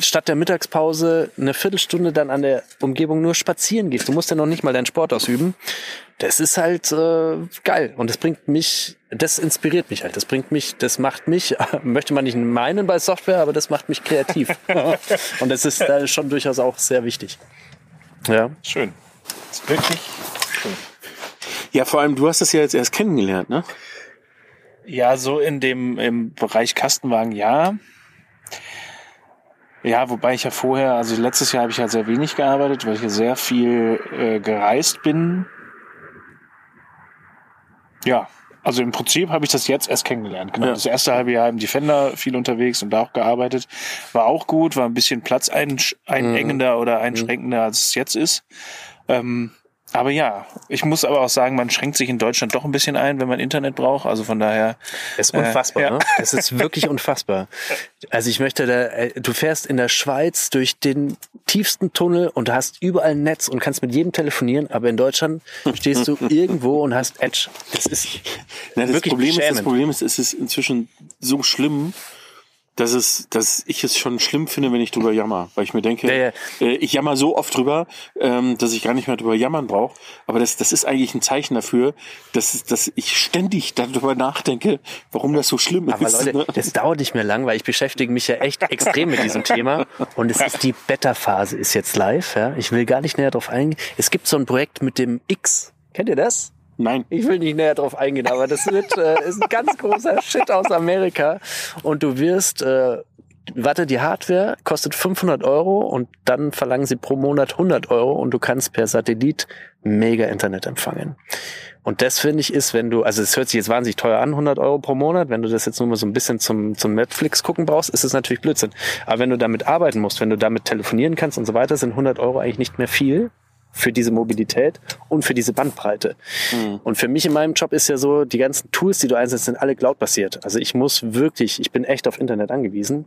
statt der Mittagspause eine Viertelstunde dann an der Umgebung nur spazieren gehst, du musst ja noch nicht mal deinen Sport ausüben, das ist halt äh, geil. Und das bringt mich, das inspiriert mich halt. Das bringt mich, das macht mich, möchte man nicht meinen bei Software, aber das macht mich kreativ. Und das ist da schon durchaus auch sehr wichtig. Ja. Schön. Das ist wirklich schön. Ja, vor allem, du hast das ja jetzt erst kennengelernt, ne? Ja, so in dem im Bereich Kastenwagen, ja. Ja, wobei ich ja vorher, also letztes Jahr habe ich ja sehr wenig gearbeitet, weil ich ja sehr viel äh, gereist bin. Ja, also im Prinzip habe ich das jetzt erst kennengelernt. Genau. Ja. Das erste halbe Jahr im Defender viel unterwegs und da auch gearbeitet. War auch gut, war ein bisschen platzeinengender oder einschränkender, als es jetzt ist. Ähm, aber ja, ich muss aber auch sagen, man schränkt sich in Deutschland doch ein bisschen ein, wenn man Internet braucht. Also von daher. Es ist unfassbar, Äh, ja. ne? Es ist wirklich unfassbar. Also ich möchte da, äh, du fährst in der Schweiz durch den tiefsten Tunnel und hast überall ein Netz und kannst mit jedem telefonieren, aber in Deutschland stehst du irgendwo und hast Edge. Das ist Na, das wirklich Problem ist, das. Problem ist, es ist inzwischen so schlimm, dass es, dass ich es schon schlimm finde, wenn ich drüber jammer, weil ich mir denke, Ja, Äh, ich jammer so oft drüber, ähm, dass ich gar nicht mehr drüber jammern brauche. Aber das, das ist eigentlich ein Zeichen dafür, dass, dass ich ständig darüber nachdenke, warum das so schlimm Aber ist. Leute, ne? das dauert nicht mehr lang, weil ich beschäftige mich ja echt extrem mit diesem Thema. Und es ist die Beta-Phase ist jetzt live. Ja? Ich will gar nicht näher drauf eingehen. Es gibt so ein Projekt mit dem X. Kennt ihr das? Nein. Ich will nicht näher drauf eingehen, aber das wird, äh, ist ein ganz großer Shit aus Amerika. Und du wirst, äh, warte, die Hardware kostet 500 Euro und dann verlangen sie pro Monat 100 Euro und du kannst per Satellit mega Internet empfangen. Und das finde ich ist, wenn du, also es hört sich jetzt wahnsinnig teuer an, 100 Euro pro Monat. Wenn du das jetzt nur mal so ein bisschen zum, zum Netflix gucken brauchst, ist es natürlich Blödsinn. Aber wenn du damit arbeiten musst, wenn du damit telefonieren kannst und so weiter, sind 100 Euro eigentlich nicht mehr viel für diese Mobilität und für diese Bandbreite. Und für mich in meinem Job ist ja so, die ganzen Tools, die du einsetzt, sind alle cloud-basiert. Also ich muss wirklich, ich bin echt auf Internet angewiesen.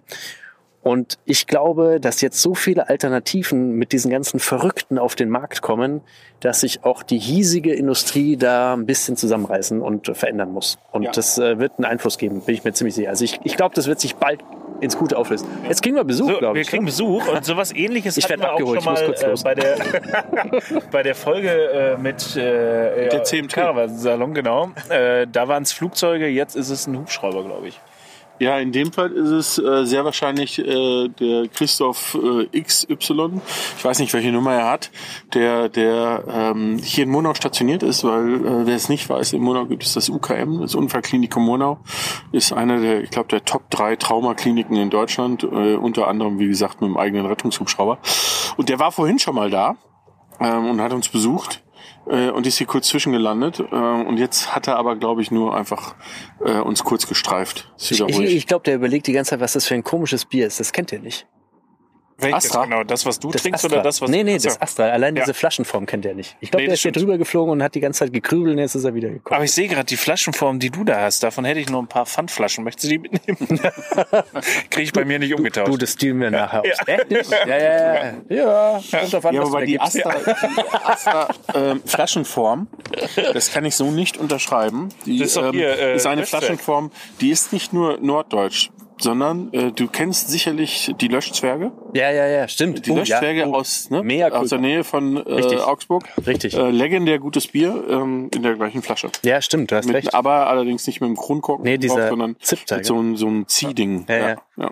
Und ich glaube, dass jetzt so viele Alternativen mit diesen ganzen Verrückten auf den Markt kommen, dass sich auch die hiesige Industrie da ein bisschen zusammenreißen und verändern muss. Und Ja. das äh, wird einen Einfluss geben, bin ich mir ziemlich sicher. Also ich, ich glaube, das wird sich bald ins Gute auflösen. Jetzt kriegen wir Besuch, So, glaube wir ich. kriegen ne? Besuch und sowas ähnliches Ich hatten werd wir auch abgeholt, schon ich muss mal kurz äh, los. bei der bei der Folge äh, mit äh, der ja. Caravan-Salon, genau. Äh, da waren es Flugzeuge, jetzt ist es ein Hubschrauber, glaube ich. Ja, in dem Fall ist es äh, sehr wahrscheinlich äh, der Christoph äh, XY. Ich weiß nicht, welche Nummer er hat, der, der ähm, hier in Monau stationiert ist, weil äh, wer es nicht weiß, in Monau gibt es das UKM, das Unfallklinikum Monau, ist eine der, ich glaube, der Top drei Traumakliniken in Deutschland, äh, unter anderem, wie gesagt, mit dem eigenen Rettungshubschrauber. Und der war vorhin schon mal da ähm, und hat uns besucht äh, und ist hier kurz zwischengelandet. Äh, und jetzt hat er aber, glaube ich, nur einfach äh, uns kurz gestreift. Ich, ich, ich glaube, der überlegt die ganze Zeit, was das für ein komisches Bier ist. Das kennt ihr nicht. Welches Astra? genau? Das, was du Das trinkst Astra. oder das, was Nee, nee, Achso. das Astra. Allein Ja. diese Flaschenform kennt er nicht. Ich glaube, Nee, der ist hier stimmt. drüber geflogen und hat die ganze Zeit gekrübelt und jetzt ist er wieder gekommen. Aber ich sehe gerade die Flaschenform, die du da hast. Davon hätte ich nur ein paar Pfandflaschen. Möchtest du die mitnehmen? Kriege ich bei mir nicht umgetauscht. Du, das dealen wir nachher aus. Echt nicht? Ja, ja, ja. Ja, kommt drauf an, Ja, du da die gibst. Astra, die Astra ähm, Flaschenform, das kann ich so nicht unterschreiben. Die Das ist doch hier, äh, ist eine Löschzweck. Flaschenform, die ist nicht nur norddeutsch, sondern äh, du kennst sicherlich die Löschzwerge. Ja, ja, ja, stimmt. Die Oh, Löschzwerge ja. Oh. aus, ne, Mea aus der. Nähe von äh, Richtig. Augsburg. Richtig. Äh, legendär gutes Bier ähm, in der gleichen Flasche. Ja, stimmt, du hast Mit, recht. aber allerdings nicht mit dem Kronkorken Nee, dieser drauf, sondern mit so, einem- so einem Ziehding. Ja, ja. ja.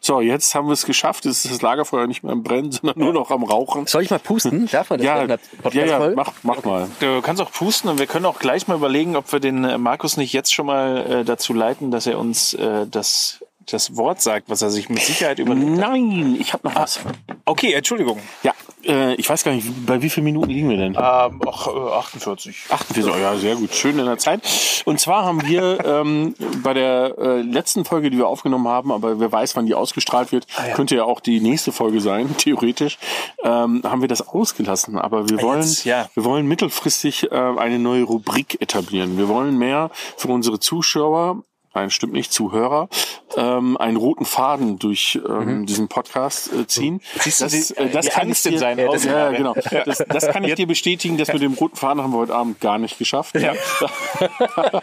So, jetzt haben wir es geschafft. Jetzt ist das Lagerfeuer nicht mehr am Brennen, sondern nur noch am Rauchen. Soll ich mal pusten? Darf man das Ja, in der ja, ja, mach, mach mal. Du kannst auch pusten und wir können auch gleich mal überlegen, ob wir den äh, Markus nicht jetzt schon mal äh, dazu leiten, dass er uns äh, das, das Wort sagt, was er sich mit Sicherheit überlegt hat. Nein, ich habe noch was. Okay, Entschuldigung. Ja, äh, ich weiß gar nicht, bei wie vielen Minuten liegen wir denn? Ähm, ach, äh, 48. 48, oh ja, sehr gut, schön in der Zeit. Und zwar haben wir ähm, bei der äh, letzten Folge, die wir aufgenommen haben, aber wer weiß, wann die ausgestrahlt wird, könnte ja auch die nächste Folge sein, theoretisch, ähm, haben wir das ausgelassen. Aber wir wollen, jetzt, ja. wir wollen mittelfristig äh, eine neue Rubrik etablieren. Wir wollen mehr für unsere Zuschauer nein, stimmt nicht, Zuhörer, ähm, einen roten Faden durch ähm, Mhm. diesen Podcast äh, ziehen. Siehst du, das, die- äh, das kann ich Angst in dir, seinen ja, Augen das, ja, genau. Das, das kann ich dir bestätigen, dass mit dem roten Faden haben wir heute Abend gar nicht geschafft. Ja.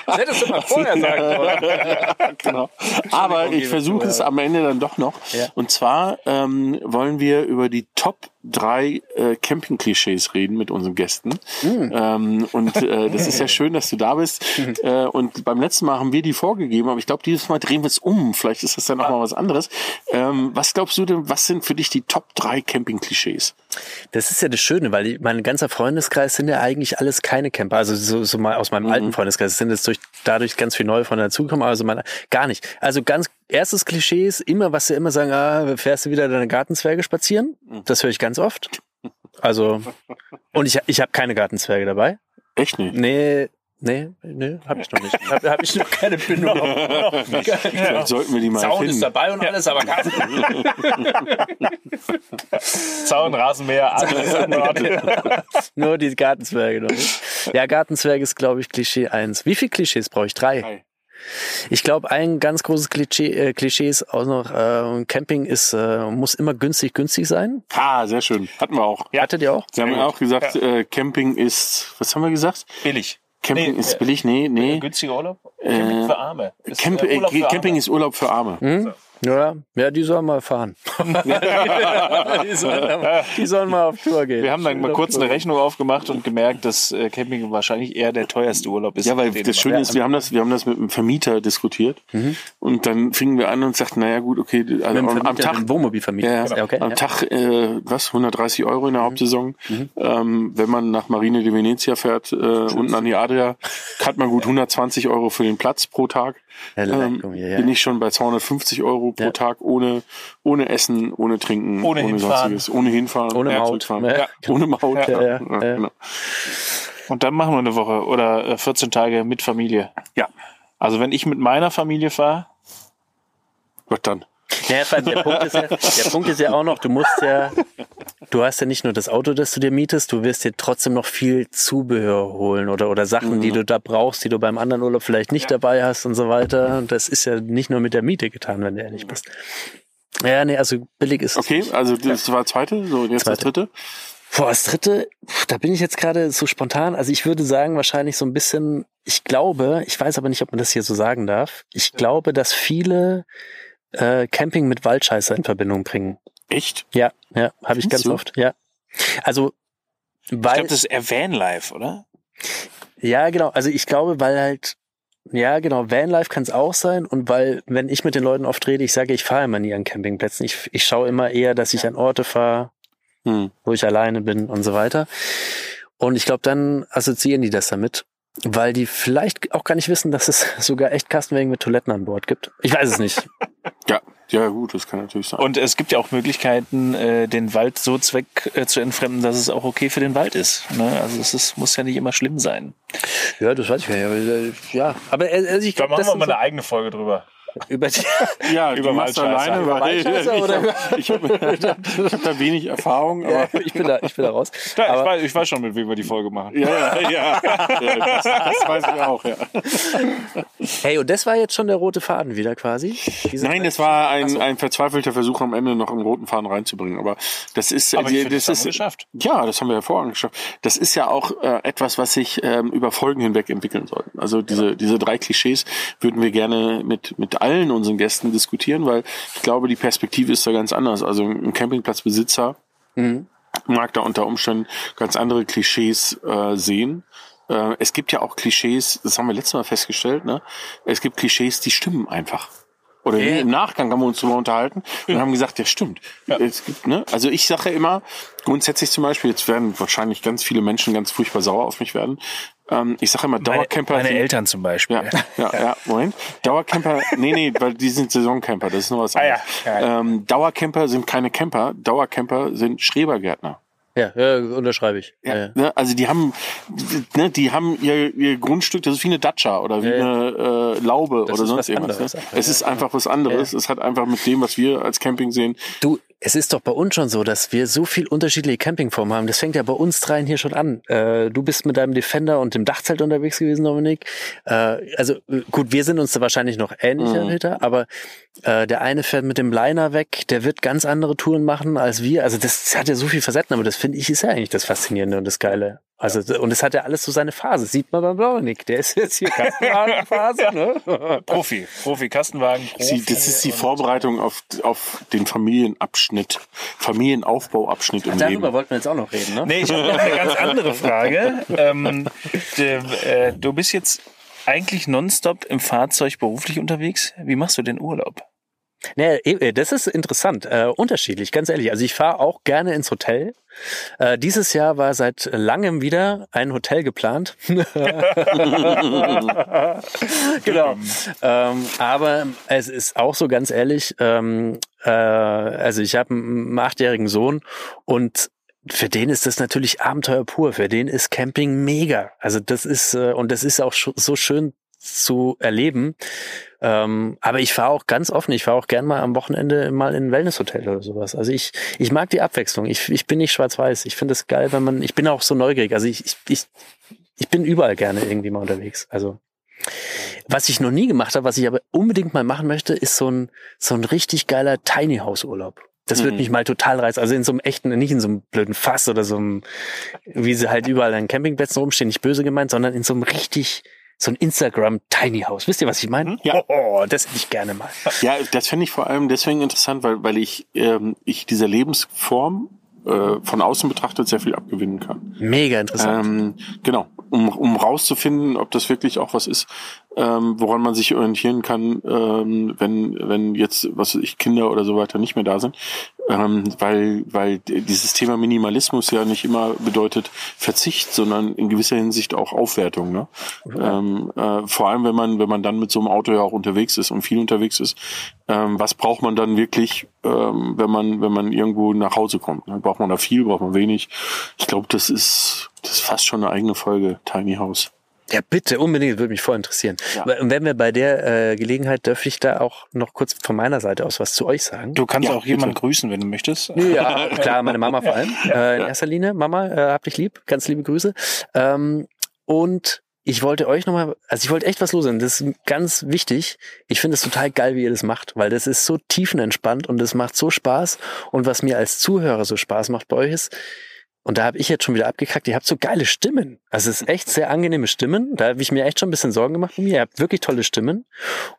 Das hättest du mal vorher sagen sollen. genau. Aber ich versuche es am Ende dann doch noch. Ja. Und zwar ähm, wollen wir über die Top drei äh, Camping-Klischees reden mit unseren Gästen. Mm. Ähm, und äh, das ist ja schön, dass du da bist. äh, und beim letzten Mal haben wir die vorgegeben, aber ich glaube, dieses Mal drehen wir es um. Vielleicht ist das dann noch mal was anderes. Ähm, was glaubst du denn, was sind für dich die Top drei Camping-Klischees? Das ist ja das Schöne, weil die, mein ganzer Freundeskreis sind ja eigentlich alles keine Camper. Also so, so mal aus meinem Mhm. alten Freundeskreis sind jetzt durch, dadurch ganz viel neue von dazugekommen. Also mein, gar nicht. Also ganz erstes Klischee ist immer, was sie immer sagen, ah, fährst du wieder deine Gartenzwerge spazieren? Mhm. Das höre ich ganz oft. Also, und ich, ich habe keine Gartenzwerge dabei. Echt nicht? Nee, nee, nee, habe ich noch nicht. Habe hab ich noch keine Bindung. Vielleicht sollten wir die mal Zaun ist finden. dabei und alles, aber kein Zaun, Rasenmäher, alles in Ordnung. Nur die Gartenzwerge noch nicht. Ja, Gartenzwerge ist, glaube ich, Klischee eins. Wie viele Klischees brauche ich? Drei. Drei. Ich glaube, ein ganz großes Klischee, äh, Klischee ist auch noch, äh, Camping ist, äh, muss immer günstig, günstig sein. Ah, sehr schön. Hatten wir auch. Hattet ihr auch? Sie haben auch gesagt, äh, Camping ist, was haben wir gesagt? Billig. Camping Nee, ist äh, billig? Nee, nee. Günstiger Urlaub? Camping für Arme. Ist, Camp äh, Urlaub äh, für Camping Arme. ist Urlaub für Arme. Hm? Ja, ja, die sollen mal fahren. die, sollen, mal- die sollen mal auf Tour gehen. Wir haben dann mal kurz eine Rechnung aufgemacht und gemerkt, dass äh, Camping wahrscheinlich eher der teuerste Urlaub ist. Ja, weil das Schöne ist, wir haben das, wir haben das mit dem Vermieter diskutiert und dann fingen wir an und sagten, naja gut, okay, also am, am Tag, Wohnmobilvermieter. ja, Ja, okay, am ja. Tag, äh, was, 130 Euro in der Hauptsaison. Ähm, wenn man nach Marine de Venezia fährt, äh, unten an die Adria, hat man gut 120 Euro für den Platz pro Tag. Ähm, hier, ja. Bin ich schon bei 250 Euro pro Ja. Tag ohne, ohne Essen, ohne Trinken, Ohne hinfahren. sonstiges, ohne hinfahren, Ohne ja, Maut. zurückfahren. Ja. ohne Maut. Ja, ja, ja. genau. Und dann machen wir eine Woche oder äh, 14 Tage mit Familie. ja. Also wenn ich mit meiner Familie fahre, Was dann? Ja, der Punkt, ist ja, der Punkt ist ja auch noch, du musst ja, du hast ja nicht nur das Auto, das du dir mietest, du wirst dir trotzdem noch viel Zubehör holen oder, oder Sachen, die du da brauchst, die du beim anderen Urlaub vielleicht nicht dabei hast und so weiter. Und das ist ja nicht nur mit der Miete getan, wenn du ehrlich bist. Ja, nee, also billig ist es Okay, also das war zweite, so jetzt das Zweite. dritte. Boah, das dritte, da bin ich jetzt gerade so spontan. Also ich würde sagen, wahrscheinlich so ein bisschen, ich glaube, ich weiß aber nicht, ob man das hier so sagen darf. Ich glaube, dass viele äh, Camping mit Waldscheißer in Verbindung bringen. Echt? Ja, ja, habe ich ganz du? oft, ja. Also, ich weil, glaube, das ist eher Vanlife, oder? ja, genau, also ich glaube, weil halt, ja, genau, Vanlife kann es auch sein und weil, wenn ich mit den Leuten oft rede, ich sage, ich fahre immer nie an Campingplätzen. Ich, ich schaue immer eher, dass ich an Orte fahre, Hm. wo ich alleine bin und so weiter. Und ich glaube, dann assoziieren die das damit, weil die vielleicht auch gar nicht wissen, dass es sogar echt Kastenwagen mit Toiletten an Bord gibt. Ich weiß es nicht. Ja, ja gut, das kann natürlich sein. Und es gibt ja auch Möglichkeiten, äh, den Wald so zweck äh, zu entfremden, dass es auch okay für den Wald ist. Ne? Also es ist, muss ja nicht immer schlimm sein. ja, das weiß ich gar nicht. Aber, äh, ja, aber äh, also ich Da glaube, machen das wir mal so, eine eigene Folge drüber. Über die, ja, über Waldscheißer. alleine, Über Waldscheißer ich, oder ich, ich hab da wenig Erfahrung, aber ja, ich bin da, ich bin da raus. Ja, ich, weiß, ich weiß schon, mit wem wir die Folge machen. ja, ja, ja, das, das weiß ich auch, ja. hey, und das war jetzt schon der rote Faden wieder quasi. Diese Nein, das war ein, ein verzweifelter Versuch, am Ende noch einen roten Faden reinzubringen. Aber das ist, Aber die- das, das haben wir ist, geschafft. ja, das haben wir hervorragend geschafft. Das ist ja auch äh, etwas, was sich ähm, über Folgen hinweg entwickeln soll. Also diese, diese drei Klischees würden wir gerne mit, mit allen unseren Gästen diskutieren, weil ich glaube, die Perspektive ist da ganz anders. Also ein Campingplatzbesitzer mag da unter Umständen ganz andere Klischees äh, sehen. Äh, es gibt ja auch Klischees, das haben wir letztes Mal festgestellt, ne? Es gibt Klischees, die stimmen einfach. Oder nee, im Nachgang haben wir uns darüber unterhalten und haben gesagt, ja stimmt. Es gibt, ne? Also ich sage immer, grundsätzlich zum Beispiel, jetzt werden wahrscheinlich ganz viele Menschen ganz furchtbar sauer auf mich werden. Ähm, ich sage immer, Meine, Dauercamper. meine sind- Eltern zum Beispiel. ja, ja, ja, Moment. Dauercamper, nee, nee, weil die sind Saisoncamper, das ist nur was Ah, anderes. ja, ja. Ähm, Dauercamper sind keine Camper, Dauercamper sind Schrebergärtner. ja, ja, unterschreibe ich. Ja, ja. Ne, also die haben, ne, die haben ihr, ihr Grundstück, das ist wie eine Datscha oder wie Ja, eine äh, Laube Das oder sonst was irgendwas. Ne? Es ist einfach was anderes. Es hat einfach mit dem, was wir als Camping sehen, Du, es ist doch bei uns schon so, dass wir so viel unterschiedliche Campingformen haben. Das fängt ja bei uns dreien hier schon an. Äh, du bist mit deinem Defender und dem Dachzelt unterwegs gewesen, Dominik. Äh, also äh, gut, wir sind uns da wahrscheinlich noch ähnlicher, Mhm. Peter, aber äh, der eine fährt mit dem Liner weg, der wird ganz andere Touren machen als wir. Also das, das hat ja so viel Facetten, aber das finde ich ist ja eigentlich das Faszinierende und das Geile. Also und es hat ja alles so seine Phase. Sieht man beim Dominik, der ist jetzt hier Kastenwagenphase, ne? Profi, Profi, Kastenwagen, Profi. Sie, das ist die Vorbereitung auf, auf den Familienabschnitt, Familienaufbauabschnitt im Darüber Leben. wollten wir jetzt auch noch reden, ne? Nee, ich habe noch eine ganz andere Frage. Ähm, de, äh, du bist jetzt eigentlich nonstop im Fahrzeug beruflich unterwegs. Wie machst du den Urlaub? Nee, eh, das ist interessant, äh, unterschiedlich, ganz ehrlich. Also ich fahre auch gerne ins Hotel. Äh, dieses Jahr war seit langem wieder ein Hotel geplant. genau. Ähm, aber es ist auch so ganz ehrlich, ähm, äh, also ich habe einen achtjährigen Sohn und für den ist das natürlich Abenteuer pur. Für den ist Camping mega. Also das ist, äh, und das ist auch so schön zu erleben. Ähm, aber ich fahre auch ganz offen, ich fahre auch gern mal am Wochenende mal in ein Wellnesshotel oder sowas. Also ich, ich mag die Abwechslung. Ich, ich bin nicht schwarz-weiß. Ich finde es geil, wenn man, ich bin auch so neugierig. Also ich, ich, ich, ich bin überall gerne irgendwie mal unterwegs. Also was ich noch nie gemacht habe, was ich aber unbedingt mal machen möchte, ist so ein, so ein richtig geiler Tiny House Urlaub. Das wird Mhm. mich mal total reizen. Also in so einem echten, nicht in so einem blöden Fass oder so einem, wie sie halt überall an Campingplätzen rumstehen, nicht böse gemeint, sondern in so einem richtig, so ein Instagram Tiny House. Wisst ihr, was ich meine? Ja. Oh, das hätte ich gerne mal. Ja, das fände ich vor allem deswegen interessant, weil, weil ich, ähm, ich dieser Lebensform äh, von außen betrachtet sehr viel abgewinnen kann. Mega interessant. Ähm, genau, um, um rauszufinden, ob das wirklich auch was ist, ähm, woran man sich orientieren kann, ähm, wenn, wenn jetzt, was weiß ich, Kinder oder so weiter nicht mehr da sind. Ähm, weil, weil dieses Thema Minimalismus ja nicht immer bedeutet Verzicht, sondern in gewisser Hinsicht auch Aufwertung. Ne? Ähm, äh, vor allem, wenn man, wenn man dann mit so einem Auto ja auch unterwegs ist und viel unterwegs ist, ähm, was braucht man dann wirklich, ähm, wenn man, wenn man irgendwo nach Hause kommt? Ne? Braucht man da viel, braucht man wenig? Ich glaube, das ist, das ist fast schon eine eigene Folge, Tiny House. Ja, bitte, unbedingt, würde mich voll interessieren. Ja. Und wenn wir bei der äh, Gelegenheit, dürfte ich da auch noch kurz von meiner Seite aus was zu euch sagen? Du kannst Ja, auch jemanden bitte. grüßen, wenn du möchtest. Ja, klar, meine Mama vor allem. Äh, in erster Linie, Mama, äh, hab dich lieb, ganz liebe Grüße. Ähm, und ich wollte euch nochmal, also ich wollte echt was loswerden. Das ist ganz wichtig. Ich finde es total geil, wie ihr das macht, weil das ist so tiefenentspannt und es macht so Spaß. Und was mir als Zuhörer so Spaß macht bei euch ist, und da habe ich jetzt schon wieder abgekackt, ihr habt so geile Stimmen. Also es ist echt sehr angenehme Stimmen. Da habe ich mir echt schon ein bisschen Sorgen gemacht von mir. Ihr habt wirklich tolle Stimmen.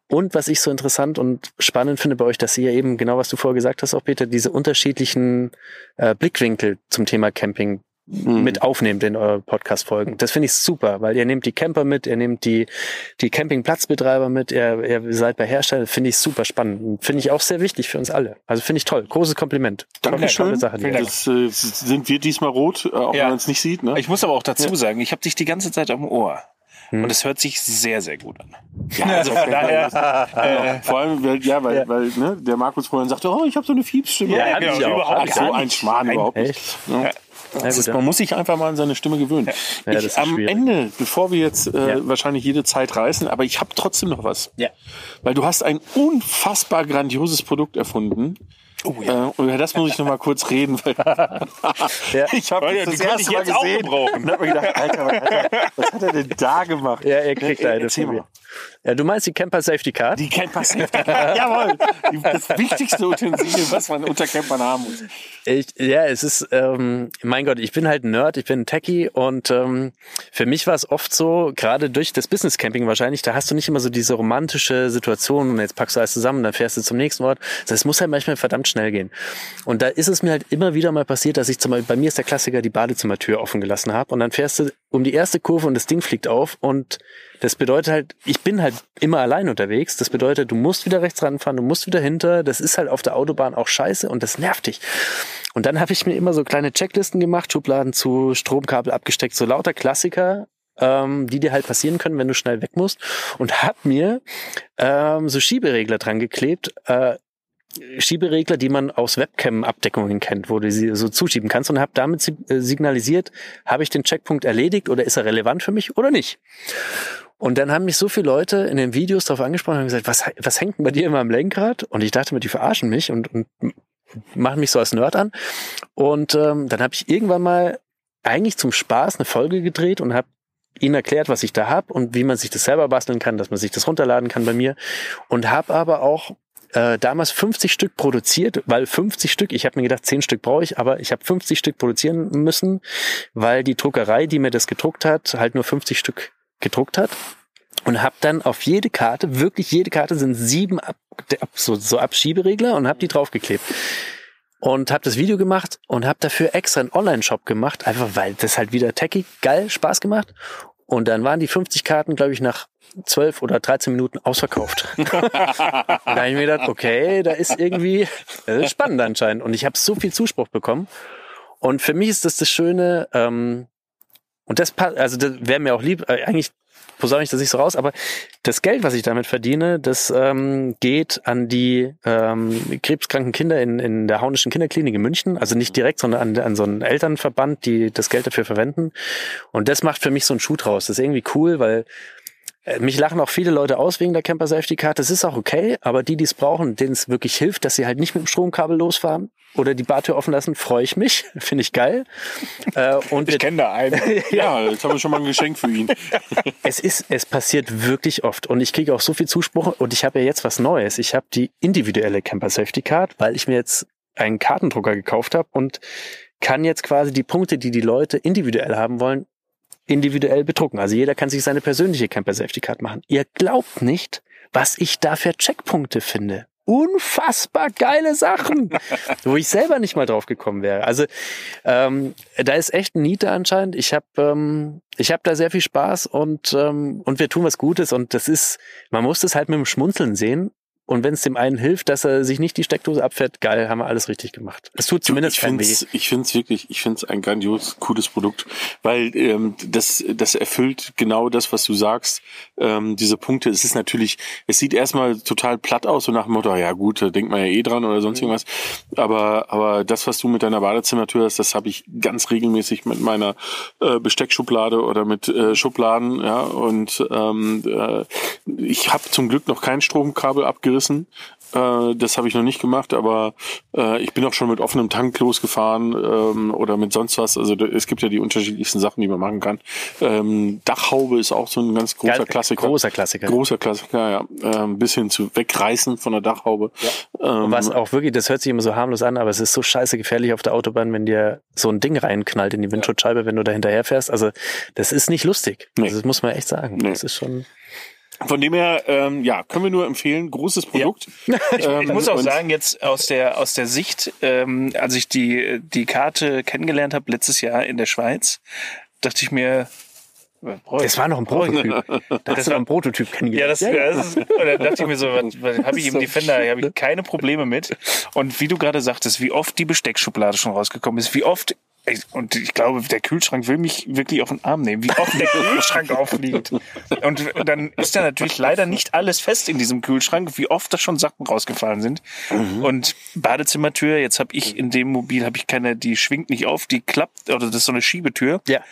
Und was ich so interessant und spannend finde bei euch, dass ihr eben, genau was du vorher gesagt hast, auch Peter, diese unterschiedlichen äh, Blickwinkel zum Thema Camping Mhm. mit aufnehmt in euren Podcast-Folgen. Das finde ich super, weil ihr nehmt die Camper mit, ihr nehmt die, die Campingplatzbetreiber mit, ihr, ihr seid bei Herstellern, finde ich super spannend. Und Finde ich auch sehr wichtig für uns alle. Also finde ich toll. Großes Kompliment. Dankeschön. tolle Sache. ihr Das äh, sind wir diesmal rot, äh, auch Ja. wenn man es nicht sieht. Ne? Ich muss aber auch dazu sagen, ich habe dich die ganze Zeit am Ohr. Hm. Und es hört sich sehr, sehr gut an. Ja, also, Von daher, äh, vor allem, weil, ja, weil, weil ne, der Markus vorhin sagte, oh, ich habe so eine Fiepsstimme. Ja, ich auch. überhaupt Ach, nicht. so ein Schmarrn Nein. überhaupt nicht. Echt? Ja. Gut, ist, man muss sich einfach mal an seine Stimme gewöhnen. Ja, ich, am schwierig. Ende, bevor wir jetzt äh, Ja. wahrscheinlich jede Zeit reißen, aber ich habe trotzdem noch was. Ja. Weil du hast ein unfassbar grandioses Produkt erfunden. Oh, ja. Äh, über das muss ich noch mal kurz reden, weil ich habe ja, das das erste ich Mal gesehen und habe mir gedacht, Alter, Alter, was hat er denn da gemacht? Ja, er kriegt eine von mir. mal. Ja, du meinst die Camper Safety Card? Die Camper Safety Card. Jawohl. Das wichtigste Utensil, was man unter Campern haben muss. Ich, ja, es ist, ähm, mein Gott, ich bin halt ein Nerd, ich bin ein Techie und ähm, für mich war es oft so, gerade durch das Business Camping wahrscheinlich, da hast du nicht immer so diese romantische Situation und jetzt packst du alles zusammen, dann fährst du zum nächsten Ort. Das muss halt manchmal verdammt schnell gehen. Und da ist es mir halt immer wieder mal passiert, dass ich zum Beispiel, bei mir ist der Klassiker, die Badezimmertür offen gelassen habe und dann fährst du um die erste Kurve und das Ding fliegt auf und das bedeutet halt, ich bin halt immer allein unterwegs. Das bedeutet, du musst wieder rechts ranfahren, du musst wieder hinter. Das ist halt auf der Autobahn auch scheiße und das nervt dich. Und dann habe ich mir immer so kleine Checklisten gemacht, Schubladen zu, Stromkabel abgesteckt, so lauter Klassiker, ähm, die dir halt passieren können, wenn du schnell weg musst. Und hab mir ähm, so Schieberegler dran geklebt, äh, Schieberegler, die man aus Webcam-Abdeckungen kennt, wo du sie so zuschieben kannst und habe damit äh, signalisiert, habe ich den Checkpunkt erledigt oder ist er relevant für mich oder nicht. Und dann haben mich so viele Leute in den Videos darauf angesprochen und gesagt, was, was hängt denn bei dir immer am Lenkrad? Und ich dachte mir, die verarschen mich und, und machen mich so als Nerd an. Und ähm, dann habe ich irgendwann mal eigentlich zum Spaß eine Folge gedreht und habe ihnen erklärt, was ich da hab und wie man sich das selber basteln kann, dass man sich das runterladen kann bei mir. Und habe aber auch äh, damals 50 Stück produziert, weil 50 Stück, ich habe mir gedacht, 10 Stück brauche ich, aber ich habe 50 Stück produzieren müssen, weil die Druckerei, die mir das gedruckt hat, halt nur 50 Stück gedruckt hat. Und habe dann auf jede Karte, wirklich jede Karte sind sieben ab, so, so Abschieberegler und habe die draufgeklebt und habe das Video gemacht und habe dafür extra einen Online-Shop gemacht, einfach weil das halt wieder techy geil Spaß gemacht. Und dann waren die 50 Karten, glaube ich, nach 12 oder 13 Minuten ausverkauft. da habe ich mir gedacht, okay, da ist irgendwie das ist spannend anscheinend. Und ich habe so viel Zuspruch bekommen. Und für mich ist das das Schöne, ähm, und das passt, also das wäre mir auch lieb, äh, eigentlich posaune ich das nicht so raus, aber das Geld, was ich damit verdiene, das ähm, geht an die ähm, krebskranken Kinder in, in der Haunischen Kinderklinik in München. Also nicht direkt, sondern an, an so einen Elternverband, die das Geld dafür verwenden. Und das macht für mich so einen Schuh draus. Das ist irgendwie cool, weil äh, mich lachen auch viele Leute aus wegen der Camper Safety Card. Das ist auch okay, aber die, die es brauchen, denen es wirklich hilft, dass sie halt nicht mit dem Stromkabel losfahren oder die Bartür offen lassen, freue ich mich. Finde ich geil. Äh, und ich kenne da einen. ja, jetzt haben wir schon mal ein Geschenk für ihn. es ist, es passiert wirklich oft und ich kriege auch so viel Zuspruch und ich habe ja jetzt was Neues. Ich habe die individuelle Camper Safety Card, weil ich mir jetzt einen Kartendrucker gekauft habe und kann jetzt quasi die Punkte, die die Leute individuell haben wollen, individuell bedrucken. Also jeder kann sich seine persönliche Camper Safety Card machen. Ihr glaubt nicht, was ich da für Checkpunkte finde. Unfassbar geile Sachen, wo ich selber nicht mal drauf gekommen wäre. Also ähm, da ist echt ein Niete anscheinend. Ich habe ähm, ich habe da sehr viel Spaß und ähm, und wir tun was Gutes und das ist, man muss das halt mit dem Schmunzeln sehen und wenn es dem einen hilft, dass er sich nicht die Steckdose abfährt, geil, haben wir alles richtig gemacht. Es tut zumindest ich find's, Ich finde es wirklich, ich finde es ein grandios cooles Produkt, weil ähm, das, das erfüllt genau das, was du sagst. Ähm, diese Punkte, es ist natürlich, es sieht erstmal total platt aus, so nach dem Motto, ja gut, da denkt man ja eh dran oder sonst mhm. irgendwas. Aber, aber das, was du mit deiner Badezimmertür hast, das habe ich ganz regelmäßig mit meiner äh, Besteckschublade oder mit äh, Schubladen, ja. Und ähm, äh, ich habe zum Glück noch kein Stromkabel abgerissen gerissen. Äh, das habe ich noch nicht gemacht, aber äh, ich bin auch schon mit offenem Tank losgefahren ähm, oder mit sonst was. Also es gibt ja die unterschiedlichsten Sachen, die man machen kann. Ähm, Dachhaube ist auch so ein ganz großer Geil, Klassiker. Großer Klassiker. Großer Klassiker, ja. Ähm, bis hin zu wegreißen von der Dachhaube. Ja. Ähm, was auch wirklich, das hört sich immer so harmlos an, aber es ist so scheiße gefährlich auf der Autobahn, wenn dir so ein Ding reinknallt in die Windschutzscheibe, wenn du da hinterher fährst. Also das ist nicht lustig. Nee. Also, das muss man echt sagen. Nee. Das ist schon. Von dem her, ähm, ja, können wir nur empfehlen, großes Produkt. Ja. ich, ähm, ich muss auch sagen, jetzt aus der aus der Sicht, ähm, als ich die die Karte kennengelernt habe letztes Jahr in der Schweiz, dachte ich mir, das war noch ein Prototyp. Da hast du ein Prototyp kennengelernt. Ja, das, das ist, und dann dachte ich mir so, was, was habe ich im Defender, da habe ich keine Probleme mit. Und wie du gerade sagtest, wie oft die Besteckschublade schon rausgekommen ist, wie oft und ich glaube, der Kühlschrank will mich wirklich auf den Arm nehmen, wie oft der Kühlschrank aufliegt. Und dann ist da natürlich leider nicht alles fest in diesem Kühlschrank, wie oft da schon Sachen rausgefallen sind. Mhm. Und Badezimmertür, jetzt habe ich in dem Mobil, habe ich keine, die schwingt nicht auf, die klappt, oder das ist so eine Schiebetür. Ja.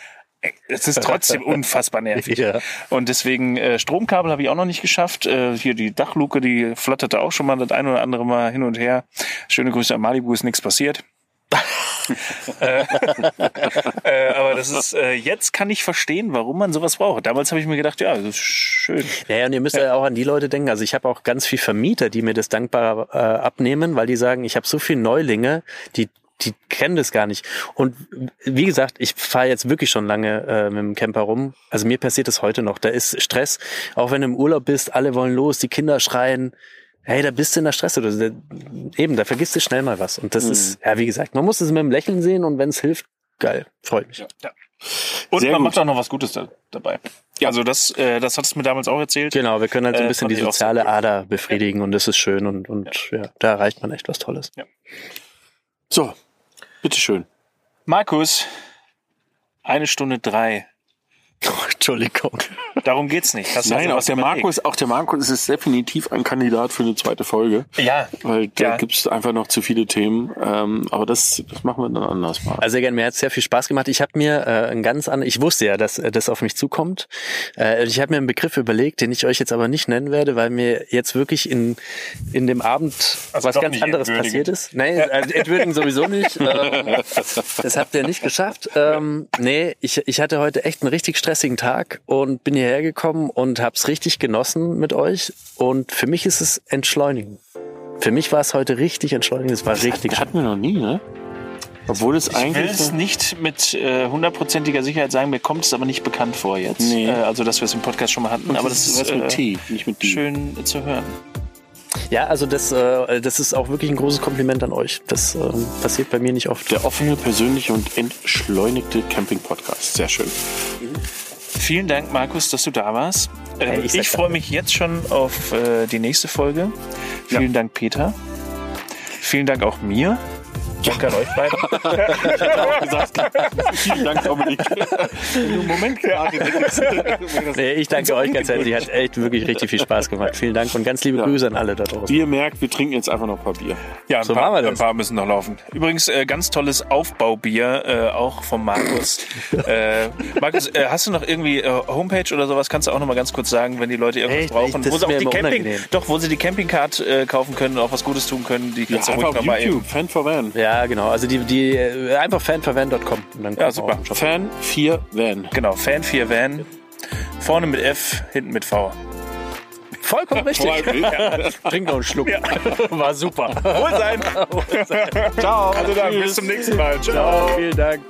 Es ist trotzdem unfassbar nervig. Ja. Und deswegen äh, Stromkabel habe ich auch noch nicht geschafft. Äh, hier die Dachluke, die flatterte auch schon mal das ein oder andere Mal hin und her. Schöne Grüße an Malibu, ist nichts passiert. äh, äh, aber das ist, äh, jetzt kann ich verstehen, warum man sowas braucht. Damals habe ich mir gedacht, ja, das ist schön. Ja, und ihr müsst ja. ja auch an die Leute denken. Also ich habe auch ganz viel Vermieter, die mir das dankbar äh, abnehmen, weil die sagen, ich habe so viele Neulinge, die die kennen das gar nicht. Und wie gesagt, ich fahre jetzt wirklich schon lange äh, mit dem Camper rum. Also mir passiert das heute noch. Da ist Stress. Auch wenn du im Urlaub bist, alle wollen los, die Kinder schreien hey, da bist du in der Stress oder eben, da vergisst du schnell mal was. Und das mhm. ist, ja, wie gesagt, man muss es mit einem Lächeln sehen und wenn es hilft, geil, freut mich. Ja, ja. Und Sehr man gut. macht auch noch was Gutes da, dabei. Ja. Also das, äh, das hattest du mir damals auch erzählt. Genau, wir können halt so ein äh, bisschen äh, die soziale Ader befriedigen ja. und das ist schön und, und ja. da erreicht man echt was Tolles. Ja. So, bitteschön. Markus, eine Stunde drei. Oh, Entschuldigung. Darum geht's nicht. Hast Nein, auch der überlegt? Markus, auch der Markus ist definitiv ein Kandidat für eine zweite Folge. Ja. Weil da Ja. gibt's einfach noch zu viele Themen. Ähm, aber das, das machen wir dann anders mal. Also sehr gerne, mir hat sehr viel Spaß gemacht. Ich habe mir äh, ein ganz an, ich wusste ja, dass äh, das auf mich zukommt. Äh, ich habe mir einen Begriff überlegt, den ich euch jetzt aber nicht nennen werde, weil mir jetzt wirklich in in dem Abend Also was ganz anderes passiert ist. Nein, also entwürdigen sowieso nicht. Ähm, das habt ihr nicht geschafft. Ähm, nee, ich, ich hatte heute echt einen richtig stressigen Tag und bin hierher gekommen und hab's richtig genossen mit euch. Und für mich ist es entschleunigen. Für mich war es heute richtig entschleunigend. Es war richtig Das hatten wir noch nie, ne? Obwohl es Ich will eigentlich. es nicht mit äh, hundertprozentiger Sicherheit sagen, mir kommt es aber nicht bekannt vor jetzt. Nee. Äh, also, dass wir es im Podcast schon mal hatten, aber das ist was mit äh, T, nicht mit D. schön zu hören. Ja, also das, äh, das ist auch wirklich ein großes Kompliment an euch. Das ähm, passiert bei mir nicht oft. Der offene, persönliche und entschleunigte Camping-Podcast. Sehr schön. Vielen Dank, Markus, dass du da warst. Ähm, Hey, ich ich sag freue mich jetzt schon auf äh, die nächste Folge. Vielen Dank, Peter. Vielen Dank auch mir. Danke an euch beiden. Vielen Dank, Dominik. Wenn du einen Moment gerade. Nee, ich danke euch ganz herzlich. Hat echt wirklich richtig viel Spaß gemacht. Vielen Dank und ganz liebe Ja. Grüße an alle da draußen. Wie ihr merkt, wir trinken jetzt einfach noch ein paar Bier. Ja, ein, So paar, machen wir ein paar müssen noch laufen. Übrigens, äh, ganz tolles Aufbaubier, äh, auch vom Markus. äh, Markus, äh, hast du noch irgendwie äh, Homepage oder sowas? Kannst du auch noch mal ganz kurz sagen, wenn die Leute irgendwas Echt? brauchen, Das wo sie auch die immer Camping, unangenehm. doch, wo sie die Campingcard äh, kaufen können und auch was Gutes tun können, die Ja, kannst du einfach ruhig auf noch mal. YouTube. Fan for Van. Ja, genau. Also die, die äh, einfach dann Ja, kommt super. auch im Shop. Fan 4 Van. Genau, Fan 4 Van. Vorne mit F, hinten mit V. Vollkommen richtig. Trink noch einen Schluck. War super. Wohl sein. Ciao. Also dann, bis zum nächsten Mal. Ciao. Vielen Dank.